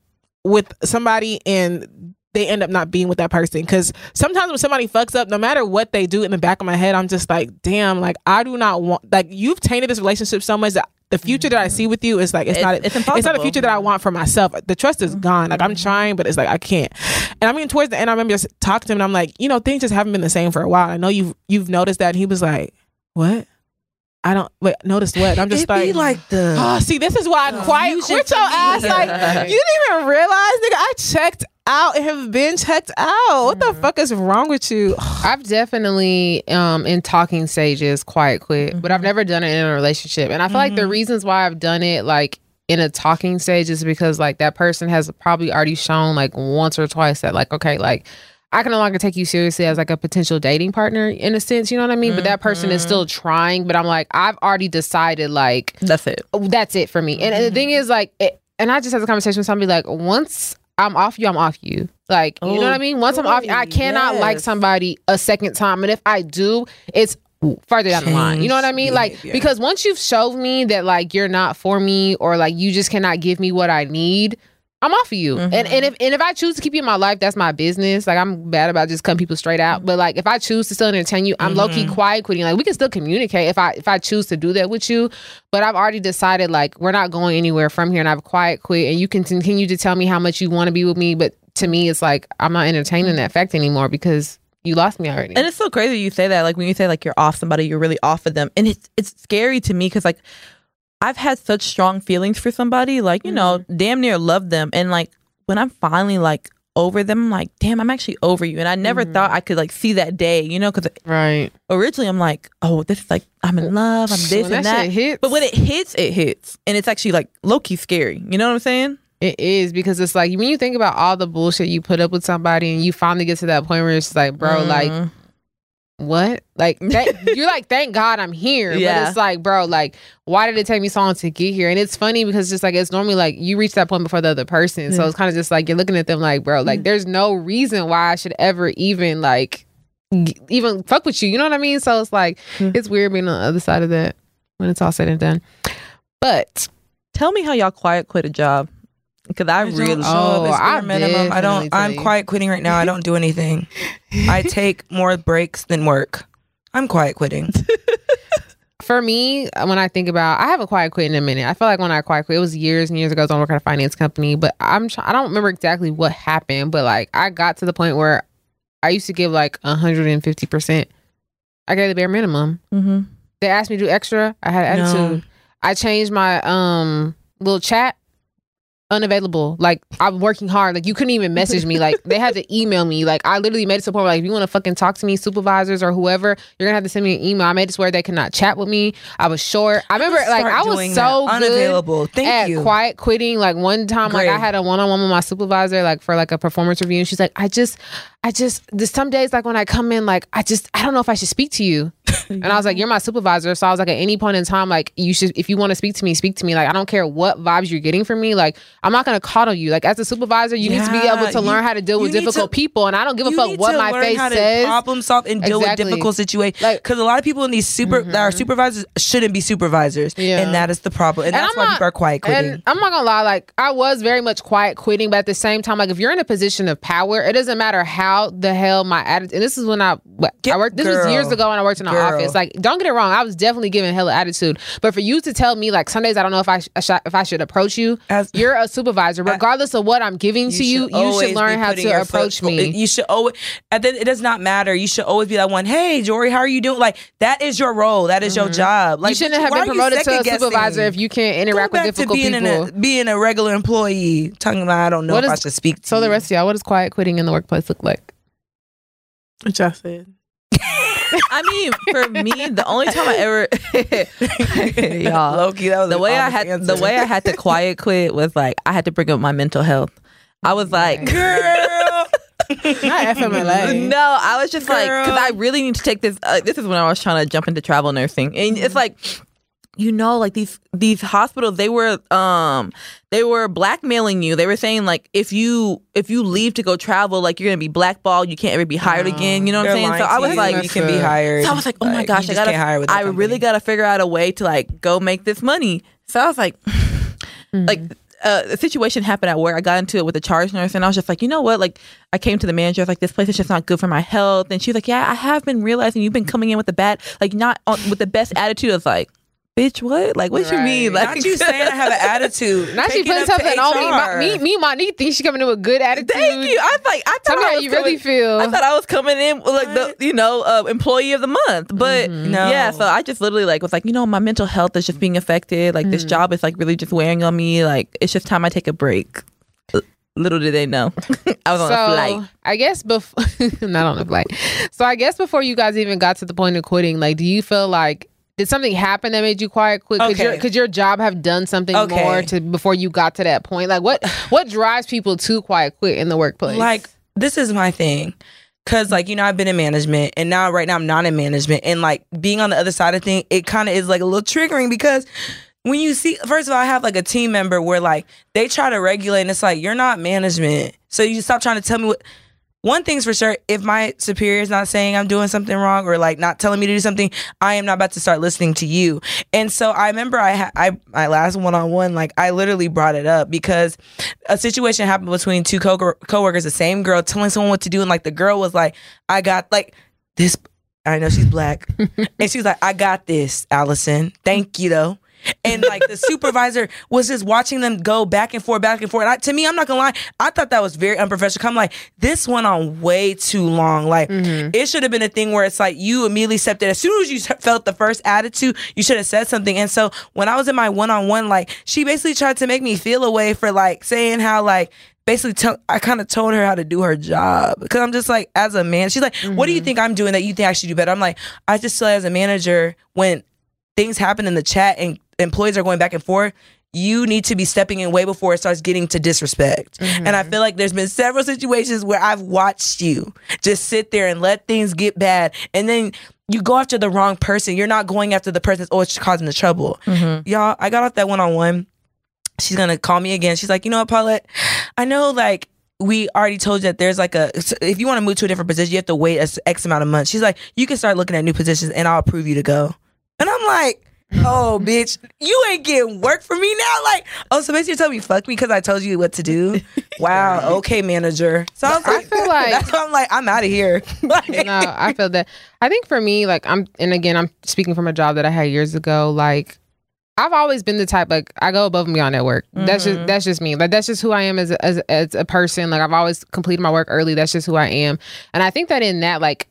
with somebody and they end up not being with that person. Because sometimes when somebody fucks up, no matter what they do in the back of my head, I'm just like, damn, like I do not want like you've tainted this relationship so much that the future that I see with you is like it's, It's- not it's it's not a future that I want for myself. The trust is mm-hmm. gone. Like I'm trying, but it's like I can't. And I mean, towards the end, I remember just talking to him. and I'm like, you know, things just haven't been the same for a while. I know you've you've noticed that. And he was like, what? I don't wait. Noticed what? I'm just It be like the Oh, see, this is why I oh, quiet you quit should your ass. Like, you didn't even realize, nigga, I checked out and have been checked out. What the mm. fuck is wrong with you? I've definitely um in talking stages quiet quit, but I've mm-hmm. never done it in a relationship. And I feel like the mm-hmm. reasons why I've done it like in a talking stage is because like that person has probably already shown like once or twice that like okay, like I can no longer take you seriously as like a potential dating partner in a sense, you know what I mean? But that person is still mm-hmm. trying, but I'm like I've already decided like That's it. oh, that's it for me. And, the thing is, like, it, and I just had a conversation with somebody like, once I'm off you, I'm off you. Like, you know what I mean? Once I'm off you, I cannot oh, like somebody a second time. And if I do, it's further down the line. You know what I mean? Like, because once you've showed me that like you're not for me or like you just cannot give me what I need. I'm off of you, and mm-hmm. and if and if I choose to keep you in my life, that's my business. Like I'm bad about just cutting people straight out, but like if I choose to still entertain you, I'm low key mm-hmm. quiet quitting. Like we can still communicate if I if I choose to do that with you, but I've already decided like we're not going anywhere from here, and I've quiet quit, and you can continue to tell me how much you want to be with me, but to me, it's like I'm not entertaining that fact anymore because you lost me already. And it's so crazy you say that. Like when you say like you're off somebody, you're really off of them, and it's it's scary to me because like I've had such strong feelings for somebody, like you know, damn near love them, and like when I'm finally like over them, I'm like, damn, I'm actually over you, and I never thought I could like see that day, you know, because right. originally I'm like, oh, this is like I'm in love, I'm this When and that that, but when it hits, it hits, and it's actually like low key scary. You know what I'm saying? It is because it's like when you think about all the bullshit you put up with somebody and you finally get to that point where it's like, bro, like Mm. What? Like that, you're like, thank God I'm here. Yeah. But it's like, bro, like, why did it take me so long to get here? And it's funny because it's just like it's normally like you reach that point before the other person. So it's kind of just like you're looking at them like, bro, like there's no reason why I should ever even like g- even fuck with you. You know what I mean? So it's like it's weird being on the other side of that when it's all said and done. But Tell me how y'all quiet quit a job because I really. Oh, It's bare I minimum. I don't. I'm quiet quitting right now. I don't do anything. I take more breaks than work. I'm quiet quitting. for me, when I think about, I haven't quiet quit in a minute. I feel like when I quiet quit, it was years and years ago. I was on working at a finance company, but I'm I don't remember exactly what happened, but like I got to the point where I used to give like 150 percent. I gave the bare minimum. Mm-hmm. They asked me to do extra. I had No. attitude. I changed my um little chat unavailable. Like I'm working hard. Like you couldn't even message me. Like they had to email me. Like I literally made it to the point where like if you want to fucking talk to me, supervisors or whoever, you're gonna have to send me an email. I made it to where they could not chat with me. I was short. I remember like I was so unavailable. Thank at you. quiet quitting. Like one time, like I had a one on one with my supervisor, like for like a performance review, and she's like, "I just, I just, there's some days like when I come in, like I just, I don't know if I should speak to you." and I was like, "You're my supervisor," so I was like, at any point in time, like you should, if you want to speak to me, speak to me. Like I don't care what vibes you're getting from me. Like I'm not gonna coddle you. Like as a supervisor, you need to be able to you- learn how to deal with difficult to- people, and I don't give a fuck what to my face how to says. problem solve and deal Exactly. with difficult situations. Like- Mm-hmm. Because a lot of people in these super that are supervisors shouldn't be supervisors, Yeah. and that is the problem. And, And that's I'm why not- people are quiet quitting. And I'm not gonna lie, like I was very much quiet quitting, but at the same time, like if you're in a position of power, it doesn't matter how the hell my attitude. And this is when I Get- I worked. This was years ago when I worked in an office. Like, don't get it wrong, I was definitely giving hella attitude. But for you to tell me, like, some days I don't know if I, I sh- if I should approach you. As- you're a supervisor, regardless of what I'm giving to you. You should learn how to approach foot- me. You should always, and then it does not matter. You should always be that one. Hey, Jory, how are you doing? Like that is your role. That is your job. Like Mm-hmm. you shouldn't have been promoted to a second-guessing? supervisor if you can't Go interact with back to difficult being people. a being a regular employee. Talking about I don't know What if I should speak to so the rest of y'all, what does quiet quitting in the workplace look like? Which I said. I mean, for me, the only time I ever, y'all, Loki, that was the way I had answer. the way I had to quiet quit was like I had to bring up my mental health. I was like, girl. Not FMLA. no, I was just like, because I really need to take this. Uh, this is when I was trying to jump into travel nursing, and Mm-hmm. it's like, you know, like these these hospitals, they were um they were blackmailing you. They were saying like if you if you leave to go travel, like you're gonna be blackballed. You can't ever be hired again. You know what I'm saying? So I was like, you can be hired. so I was like, oh my gosh, I gotta, hire with I really gotta figure out a way to like go make this money. So I was like, like uh, a situation happened at work. I got into it with a charge nurse, and I was just like, you know what? Like, I came to the manager. I was like, this place is just not good for my health. And she was like, yeah, I have been realizing you've been coming in with the bad, like, not on, with the best attitude. of like, bitch, what? Like, what you mean? Right. Like, Not you saying I have an attitude. Now she putting something on me. My, me, me, Monique thinks she coming in with good attitude. Thank you. I like, I Tell thought me I how was you really feel. I thought I was coming in like the you know uh, employee of the month, but No. yeah. So I just literally like was like you know my mental health is just being affected. Like this job is like really just wearing on me. Like it's just time I take a break. Little did they know I was on a flight. I guess before not on a flight. So I guess before you guys even got to the point of quitting, like, do you feel like did something happen that made you quiet quit? Could your could your job have done something Okay. more to before you got to that point? Like, what what drives people to quiet quit in the workplace? Like this is my thing. Cause like you know I've been in management and now right now I'm not in management and like being on the other side of thing it kind of is like a little triggering because when you see first of all I have like a team member where like they try to regulate and it's like you're not management so you stop trying to tell me what one thing's for sure if my superior is not saying i'm doing something wrong or like not telling me to do something i am not about to start listening to you. And so i remember i had i my last one-on-one like i literally brought it up because a situation happened between two co- co-workers the same girl telling someone what to do and like the girl was like i got like this i know she's black. And she's like i got this allison. Thank you though and like the supervisor was just watching them go back and forth, back and forth. And I, to me, I'm not gonna lie, I thought that was very unprofessional. I'm like, this went on way too long. Like, mm-hmm. it should have been a thing where it's like you immediately stepped in. As soon as you felt the first attitude, you should have said something. And so when I was in my one on one, like, she basically tried to make me feel away for like saying how like basically tell I kind of told her how to do her job because I'm just like as a man she's like what do you mm-hmm. think I'm doing that you think I should do better I'm like I just feel as a manager when things happen in the chat and employees are going back and forth you need to be stepping in way before it starts getting to disrespect and I mm-hmm. feel like there's been several situations where I've watched you just sit there and let things get bad and then you go after the wrong person you're not going after the person that's always causing the trouble mm-hmm. y'all I got off that one-on-one she's gonna call me again. She's like, you know what, Paulette? I know like we already told you that there's like a if you want to move to a different position, you have to wait a X amount of months. She's like, you can start looking at new positions and I'll approve you to go. And I'm like, oh bitch, you ain't getting work for me now. Like, oh, so basically you're telling me fuck me because I told you what to do. Wow, okay, manager. So I was I like, feel like- that's why I'm like, I'm out of here. Like, no, I feel that. I think for me, like I'm, and again, I'm speaking from a job that I had years ago. Like I've always been the type like I go above and beyond at work. That's just mm-hmm. that's just me. Like that's just who I am as a, as as a person. Like I've always completed my work early. That's just who I am. And I think that in that like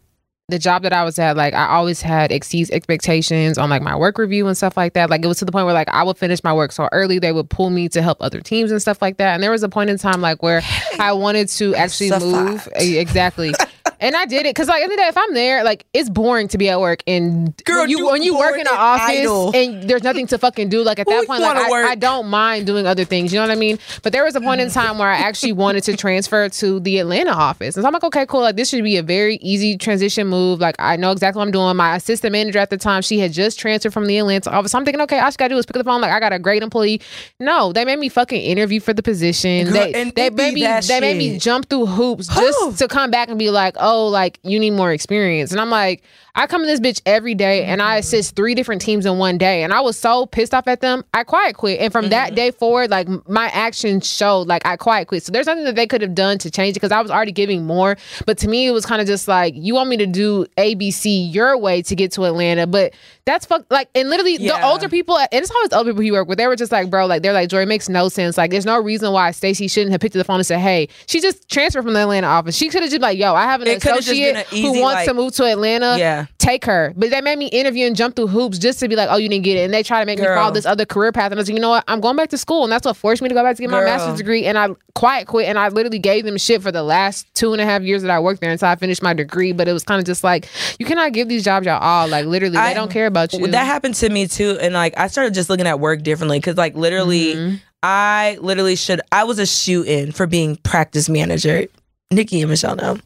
the job that I was at, like I always had exceeds expectations on like my work review and stuff like that. Like it was to the point where like I would finish my work so early, they would pull me to help other teams and stuff like that. And there was a point in time like where I wanted to actually move. Exactly. And I did it because, like, at the end of the day, if I'm there, like, it's boring to be at work. And Girl, when you you when you work in an office idle. and there's nothing to fucking do, like at that point, like, I. I don't mind doing other things. You know what I mean? But there was a point in time where I actually wanted to transfer to the Atlanta office, and so I'm like, okay, cool. Like, this should be a very easy transition move. Like, I know exactly what I'm doing. My assistant manager at the time, she had just transferred from the Atlanta office. So I'm thinking, okay, all I gotta do is pick up the phone. Like, I got a great employee. No, they made me fucking interview for the position. Girl, they and they made me they made me jump through hoops just to come back and be like, oh, Oh, like you need more experience. And I'm like, I come in this bitch every day and I mm-hmm. assist three different teams in one day. And I was so pissed off at them, I quiet quit. And from that mm-hmm. day forward, like my actions showed like I quiet quit. So there's nothing that they could have done to change it because I was already giving more. But to me, it was kind of just like, you want me to do ABC your way to get to Atlanta. But that's fuck like and literally the older people and it's always older people you work with, they were just like, bro, like they're like, Joy, makes no sense. Like there's no reason why Stacey shouldn't have picked up the phone and said, Hey, she just transferred from the Atlanta office. She could have just been like, yo, I have an extra could've just been associate an easy, who wants like- to move to Atlanta, Yeah. take her. But they made me interview and jump through hoops just to be like, oh, you didn't get it. And they try to make me follow this other career path. And I was like, you know what? I'm going back to school. And that's what forced me to go back to get my master's degree. And I quiet quit. And I literally gave them shit for the last two and a half years that I worked there until I finished my degree. But it was kind of just like, you cannot give these jobs y'all all. Like, literally, they I- don't care about you. That happened to me too, and like I started just looking at work differently because like literally, Mm-hmm. I literally should. I was a shoe in for being practice manager. Nikki and Michelle know.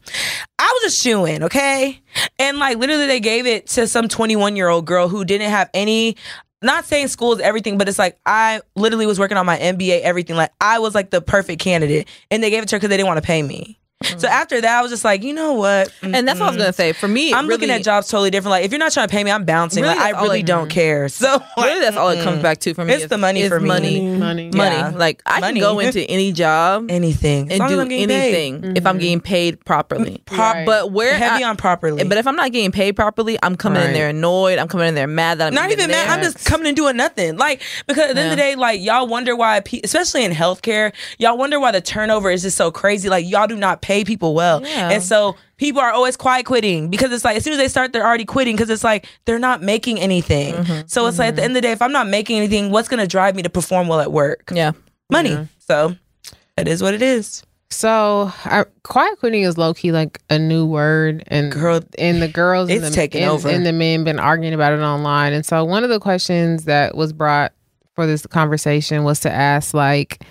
I was a shoe in, okay, and like literally they gave it to some twenty one year old girl who didn't have any. Not saying school is everything, but it's like I literally was working on my MBA, everything. Like I was like the perfect candidate, and they gave it to her because they didn't want to pay me. So mm. after that, I was just like, you know what? And that's what I was gonna say. For me, I'm looking at jobs totally different. Like if you're not trying to pay me, I'm bouncing. Really, like I really I- don't care. So Really, that's all it comes back to for me. It's is- the money is for me. Money, Money. money. Yeah. Like I Money. can go into any job anything and do I'm getting paid. anything if I'm mm-hmm. getting paid properly. Mm, prop- But where heavy I- on properly. But if I'm not getting paid properly, I'm coming in there annoyed. I'm coming in there mad that I'm not even mad. there. I'm just coming and doing nothing. Like because at the end of the day, like y'all wonder why, pe- especially in healthcare, y'all wonder why the turnover is just so crazy. Like y'all do not pay people well, Yeah. and so people are always quiet quitting because it's like as soon as they start, they're already quitting because it's like they're not making anything. Mm-hmm. So it's like at the end of the day, if I'm not making anything, what's gonna drive me to perform well at work? Yeah. Money. So it is what it is. So, I, quiet quitting is low key like a new word, and Girl, and the girls and it's the, taking and, over. and the men been arguing about it online. And so, one of the questions that was brought for this conversation was to ask, like,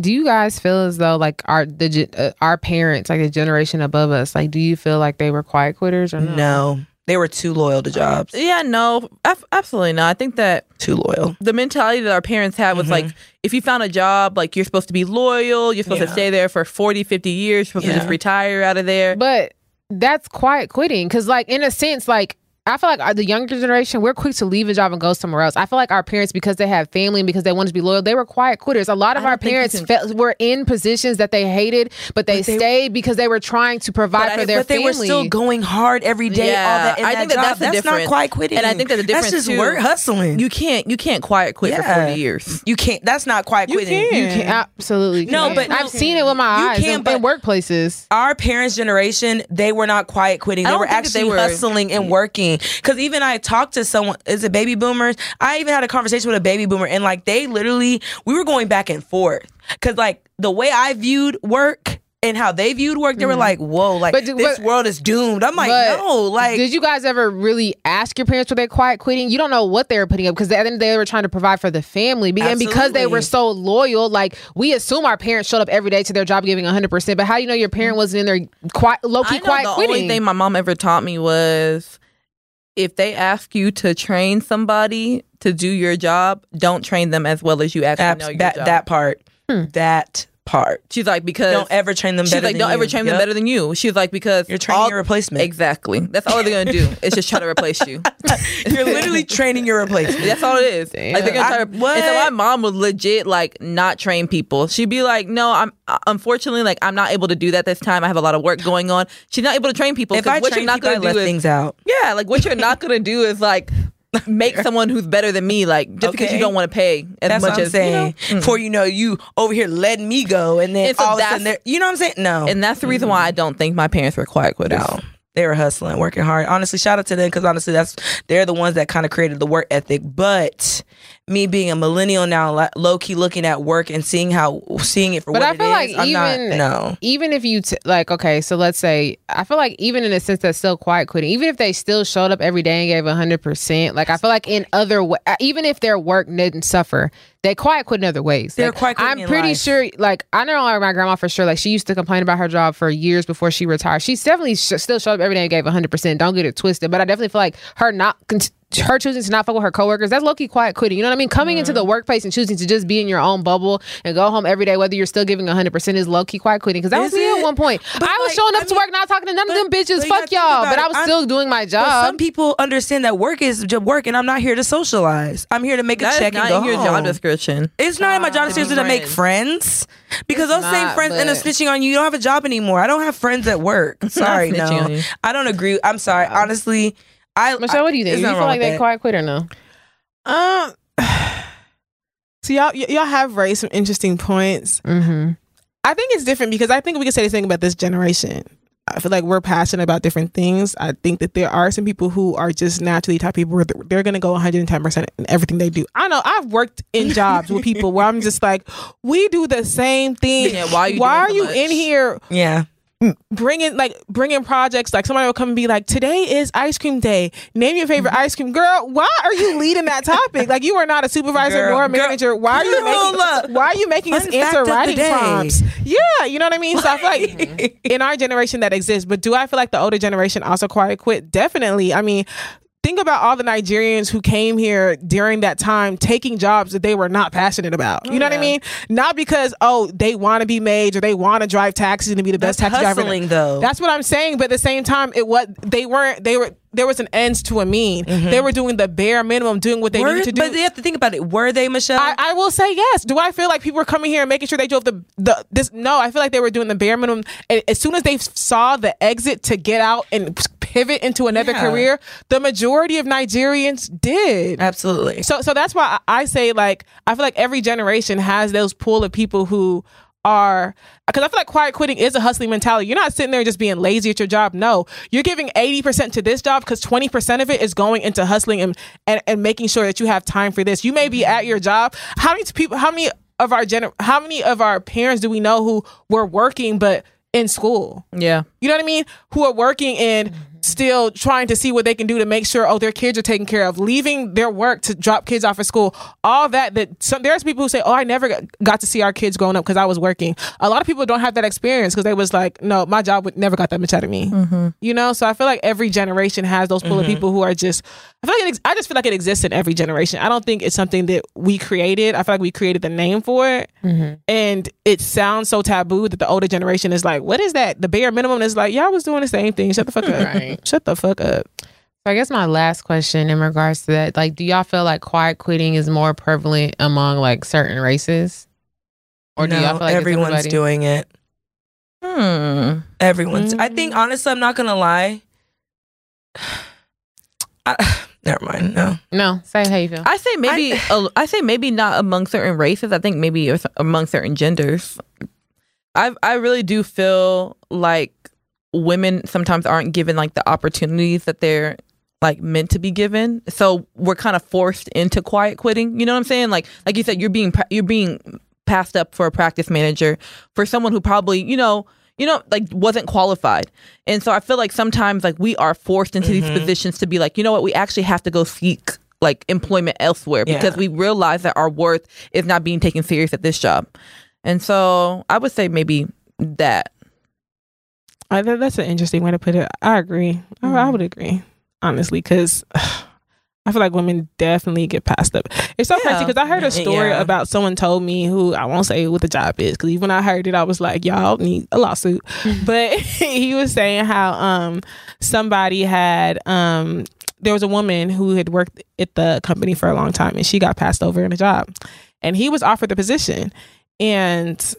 do you guys feel as though like our the uh, our parents, like the generation above us, like, do you feel like they were quiet quitters or no? No, they were too loyal to jobs. Yeah, no, ab- absolutely not. I think that Too loyal. the mentality that our parents had was like, if you found a job, like you're supposed to be loyal, you're supposed Yeah. to stay there for 40, 50 years, you're supposed to just retire out of there. But that's quiet quitting because, like, in a sense, like. I feel like uh, the younger generation, we're quick to leave a job and go somewhere else. I feel like our parents, because they have family and because they wanted to be loyal, they were quiet quitters. A lot of our you parents can- felt, were in positions that they hated, but they, But they- stayed because they were trying to provide But I- for their but they were still going hard every day. all Yeah, that I think that job. that's the not difference. quite quitting. And I think that the difference, That's just work hustling. you can't you can't quiet quit for 40 years. You can't. That's not quite You quitting. can. You can absolutely No, but I've seen it with my you eyes can, in, but- in workplaces. Our parents' generation, they were not quiet quitting. They were that they actually were- hustling and working. Because even I talked to someone, is it baby boomers? I even had a conversation with a baby boomer, and like they literally, we were going back and forth. Because like the way I viewed work and how they viewed work, they were like, "Whoa, like Mm-hmm. But- this but- world is doomed." I'm like, "No, like." did you guys ever really ask your parents were they quiet quitting? You don't know what they were putting up because at the end of the day, they were trying to provide for the family. And because they were so loyal, like we assume our parents showed up every day to their job giving 100%. But how do you know your parent wasn't in there quiet, low key quiet the quitting? only thing my mom ever taught me was if they ask you to train somebody to do your job, don't train them as well as you actually Abs- know your that job. that part, hmm. that part. She's like because Don't ever train them she's better like than don't ever train Yep. them better than you. She's like because You're training all- your replacement. Exactly. That's all they're gonna do. Is just try to replace you. You're literally training your replacement. That's all it is. Like they're gonna try I- to. what? And so my mom would legit like not train people. She'd be like, "No, I'm uh, unfortunately like I'm not able to do that this time. I have a lot of work going on." She's not able to train people. If I what train you're not people, gonna let do is things out. yeah, like what you're not gonna do is like make someone who's better than me like just because you don't want to pay as That's much what I'm as saying. you know. Mm. Before you know, you over here letting me go, and then And so all of a sudden, you know what I'm saying? No, And that's the reason why I don't think my parents were quiet quitters. no, they were hustling, working hard. Honestly, shout out to them because honestly, that's they're the ones that kind of created the work ethic. But me being a millennial now, low key looking at work and seeing how seeing it for But what I it feel is, like I'm even- not. No, even if you t- like okay so let's say i feel like even in a sense that's still quiet quitting even if they still showed up every day and gave 100% like i feel like in other wa- uh, even if their work didn't suffer they quiet quit in other ways They're Like, quiet quitting i'm pretty life. sure like i know my grandma for sure like she used to complain about her job for years before she retired she definitely sh- still showed up every day and gave 100% don't get it twisted but i definitely feel like her not con- her choosing to not fuck with her coworkers, that's low-key quiet quitting. You know what I mean? Coming into Mm-hmm. the workplace and choosing to just be in your own bubble and go home every day, whether you're still giving 100% is low-key quiet quitting. Because that Is was me at one point. But, I was like, showing up I to mean- work, not talking to none but- of them bitches. Fuck y'all. But. I was I'm- still doing my job. some people understand that work is just work, and I'm not here to socialize. I'm here to make a check and not go in your home. job description. It's not in my job description to make friends because It's those same friends end up snitching on you. You don't have a job anymore. I don't have friends at work. Sorry, no. I don't agree. I'm sorry. Honestly, I. Michelle, what do you think? Do you feel like they that. quiet quit or no? Um. So y'all y- y'all have raised some interesting points. Mm-hmm. I think it's different because I think we can say the thing about this generation. I feel like we're passionate about different things. I think that there are some people who are just naturally type people where they're, they're going to go 110% in everything they do. I know I've worked in jobs with people where I'm just like, we do the same thing. Yeah, why are you why are so you in here Yeah. Bringing like bringing projects like somebody will come and be like today is ice cream day. Name your favorite mm-hmm. ice cream. Girl why are you leading that topic? Like you are not a supervisor Girl, nor a girl, manager. Why are you making why are you making us answer fact of the writing prompts? Yeah you know what i mean? So i feel like mm-hmm. in our generation that exists but do i feel like the older generation also quiet quit? Definitely. I mean Think about all the Nigerians who came here during that time taking jobs that they were not passionate about. You oh, know what I mean? Not because, oh, they want to be made or they want to drive taxis and be the best That's taxi driver. hustling, though. That's what I'm saying. But at the same time, it was they weren't they were there was an ends to a mean. Mm-hmm. They were doing the bare minimum, doing what they Were- needed to do. But you have to think about it. Were they, Michelle? I, I will say yes. Do I feel like people were coming here and making sure they drove the the this? No, I feel like they were doing the bare minimum. And as soon as they saw the exit to get out and pivot into another Yeah. career, the majority of Nigerians did. Absolutely. So so that's why I say like I feel like every generation has those pool of people who are because I feel like quiet quitting is a hustling mentality. You're not sitting there just being lazy at your job. No, you're giving 80% to this job because 20% of it is going into hustling and, and and making sure that you have time for this. You may be at your job. How many people how many of our gener- how many of our parents do we know who were working but in school? Yeah. You know what I mean? Who are working and still trying to see what they can do to make sure oh their kids are taken care of, leaving their work to drop kids off at school. All that that some, there's people who say oh I never got- got to see our kids growing up because I was working. A lot of people don't have that experience because they was like no my job would never got that much out of me. Mm-hmm. You know, so I feel like every generation has those pool of mm-hmm. people who are just. I feel like it, ex- I just feel like it exists in every generation. I don't think it's something that we created. I feel like we created the name for it, mm-hmm. and it sounds so taboo that the older generation is like, "What is that?" The bare minimum is like, "Y'all was doing the same thing. Shut the fuck up. Right. Shut the fuck up." So I guess my last question in regards to that, like, do y'all feel like quiet quitting is more prevalent among like certain races, or do no, y'all feel like everyone's everybody? doing it. Hmm. Everyone's. I Mm. think honestly, I'm not gonna lie. I, never mind. No. No, say how you feel. I say maybe I, I say maybe not among certain races. I think maybe among certain genders. I I really do feel like women sometimes aren't given like the opportunities that they're like meant to be given. So we're kind of forced into quiet quitting. You know what I'm saying? Like like you said, you're being you're being passed up for a practice manager for someone who probably you know you know like wasn't qualified. And so I feel like sometimes like we are forced into these mm-hmm. positions to be like you know what we actually have to go seek like employment elsewhere Yeah. because we realize that our worth is not being taken serious at this job. And so I would say maybe that. I, that- that's an interesting way to put it. I agree. I, I would agree, honestly, because I feel like women definitely get passed up. It's so crazy because I heard a story Yeah. about someone told me who I won't say what the job is because even when I heard it, I was like, y'all need a lawsuit. but he was saying how um somebody had um there was a woman who had worked at the company for a long time and she got passed over in a job, and he was offered the position, and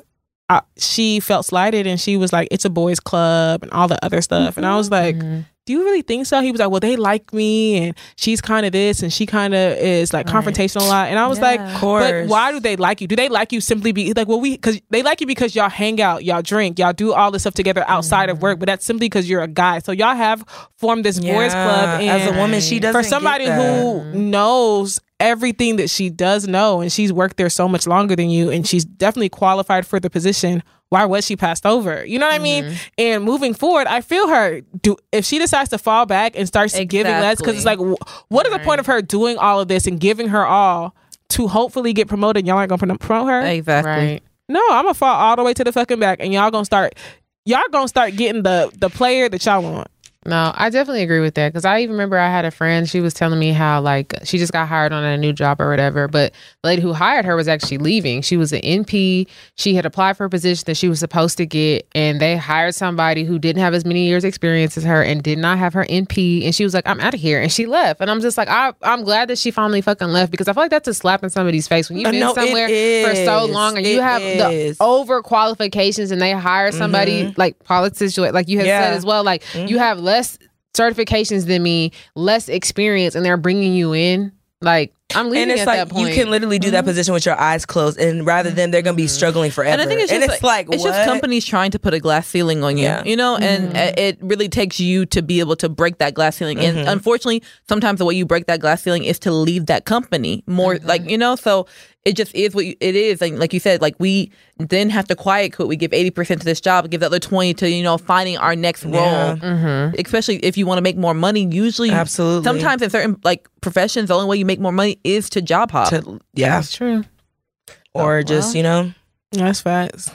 I, she felt slighted and she was like, it's a boys' club and all the other stuff. And I was like, Mhm. Do you really think so? He was like, well, they like me and she's kind of this and she kind of is like Right. confrontational a lot. And I was like, Yeah. Of course. but why do they like you? Do they like you simply be like, well, we, because they like you because y'all hang out, y'all drink, y'all do all this stuff together outside of mm-hmm. work, but that's simply because you're a guy. So y'all have formed this boys' club. And As a woman, she doesn't for somebody get who mm-hmm. knows everything that she does know and she's worked there so much longer than you and she's definitely qualified for the position why was she passed over you know what i mean Mm-hmm. and moving forward i feel her do if she decides to fall back and starts giving less because it's like wh- what is the point of her doing all of this and giving her all to hopefully get promoted y'all aren't gonna prom- promote her Exactly. right. no i'm gonna fall all the way to the fucking back and y'all gonna start y'all gonna start getting the the player that y'all want No, I definitely agree with that because I even remember I had a friend. She was telling me how like she just got hired on a new job or whatever, but the lady who hired her was actually leaving. She was an NP. She had applied for a position that she was supposed to get, and they hired somebody who didn't have as many years experience as her and did not have her NP. And she was like, "I'm out of here," and she left. And I'm just like, I, I'm glad that she finally fucking left because I feel like that's a slap in somebody's face when you've been no, somewhere for so long and you have is. the over qualifications and they hire somebody like politics, like you have Yeah. said as well, like you have less certifications than me, less experience, and they're bringing you in. Like, I'm leaving and it's at like that point. you can literally do that position with your eyes closed, and rather than they're gonna be struggling forever. And I think it's just like, it's just companies trying to put a glass ceiling on you, Yeah. you know, and uh, it really takes you to be able to break that glass ceiling. And Mm-hmm. unfortunately, sometimes the way you break that glass ceiling is to leave that company more, Mm-hmm. like you know. So it just is what you, it is. And like you said, like we then have to quiet quit. We give eighty percent to this job, give the other twenty to you know finding our next role. Yeah. Mm-hmm. Especially if you want to make more money. Usually, Absolutely. Sometimes in certain like professions, the only way you make more money is to job hop. To, yeah, That's true. or just you know, That's facts.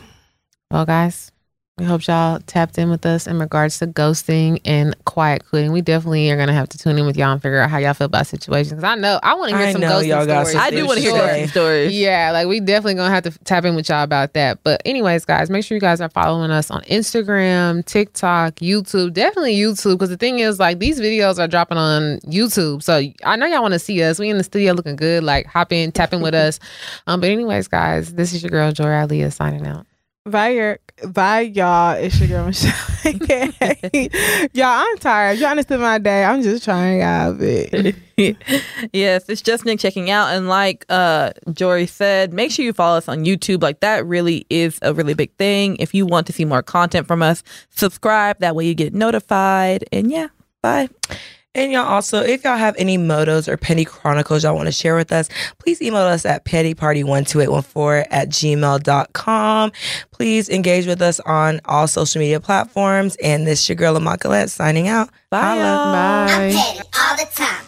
Well, guys, we hope y'all tapped in with us in regards to ghosting and quiet quitting. We definitely are gonna have to tune in with y'all and figure out how y'all feel about situations. Because I know I want to hear I some know ghosting y'all got stories. some I do want to hear ghosting stories. Yeah, like we definitely gonna have to tap in with y'all about that. But anyways, guys, make sure you guys are following us on Instagram, TikTok, YouTube. Definitely YouTube, because the thing is, like these videos are dropping on YouTube. So I know y'all want to see us. We in the studio looking good. Like hop in, tap in with us. Um, but anyways, guys, this is your girl Joy Aliyah signing out. Bye, your, bye, y'all. It's your girl Michelle. y'all, I'm tired. Y'all understood my day. I'm just trying out it. yes, it's just Nick checking out. And like uh Jory said, make sure you follow us on YouTube. Like that really is a really big thing. If you want to see more content from us, subscribe. That way you get notified. And yeah, bye. And y'all also, if y'all have any motos or petty chronicles y'all want to share with us, please email us at pettyparty12814 at gmail.com. Please engage with us on all social media platforms. And this is your girl, Immaculate, signing out. Bye. Holla. y'all. Bye. I'm petty all the time.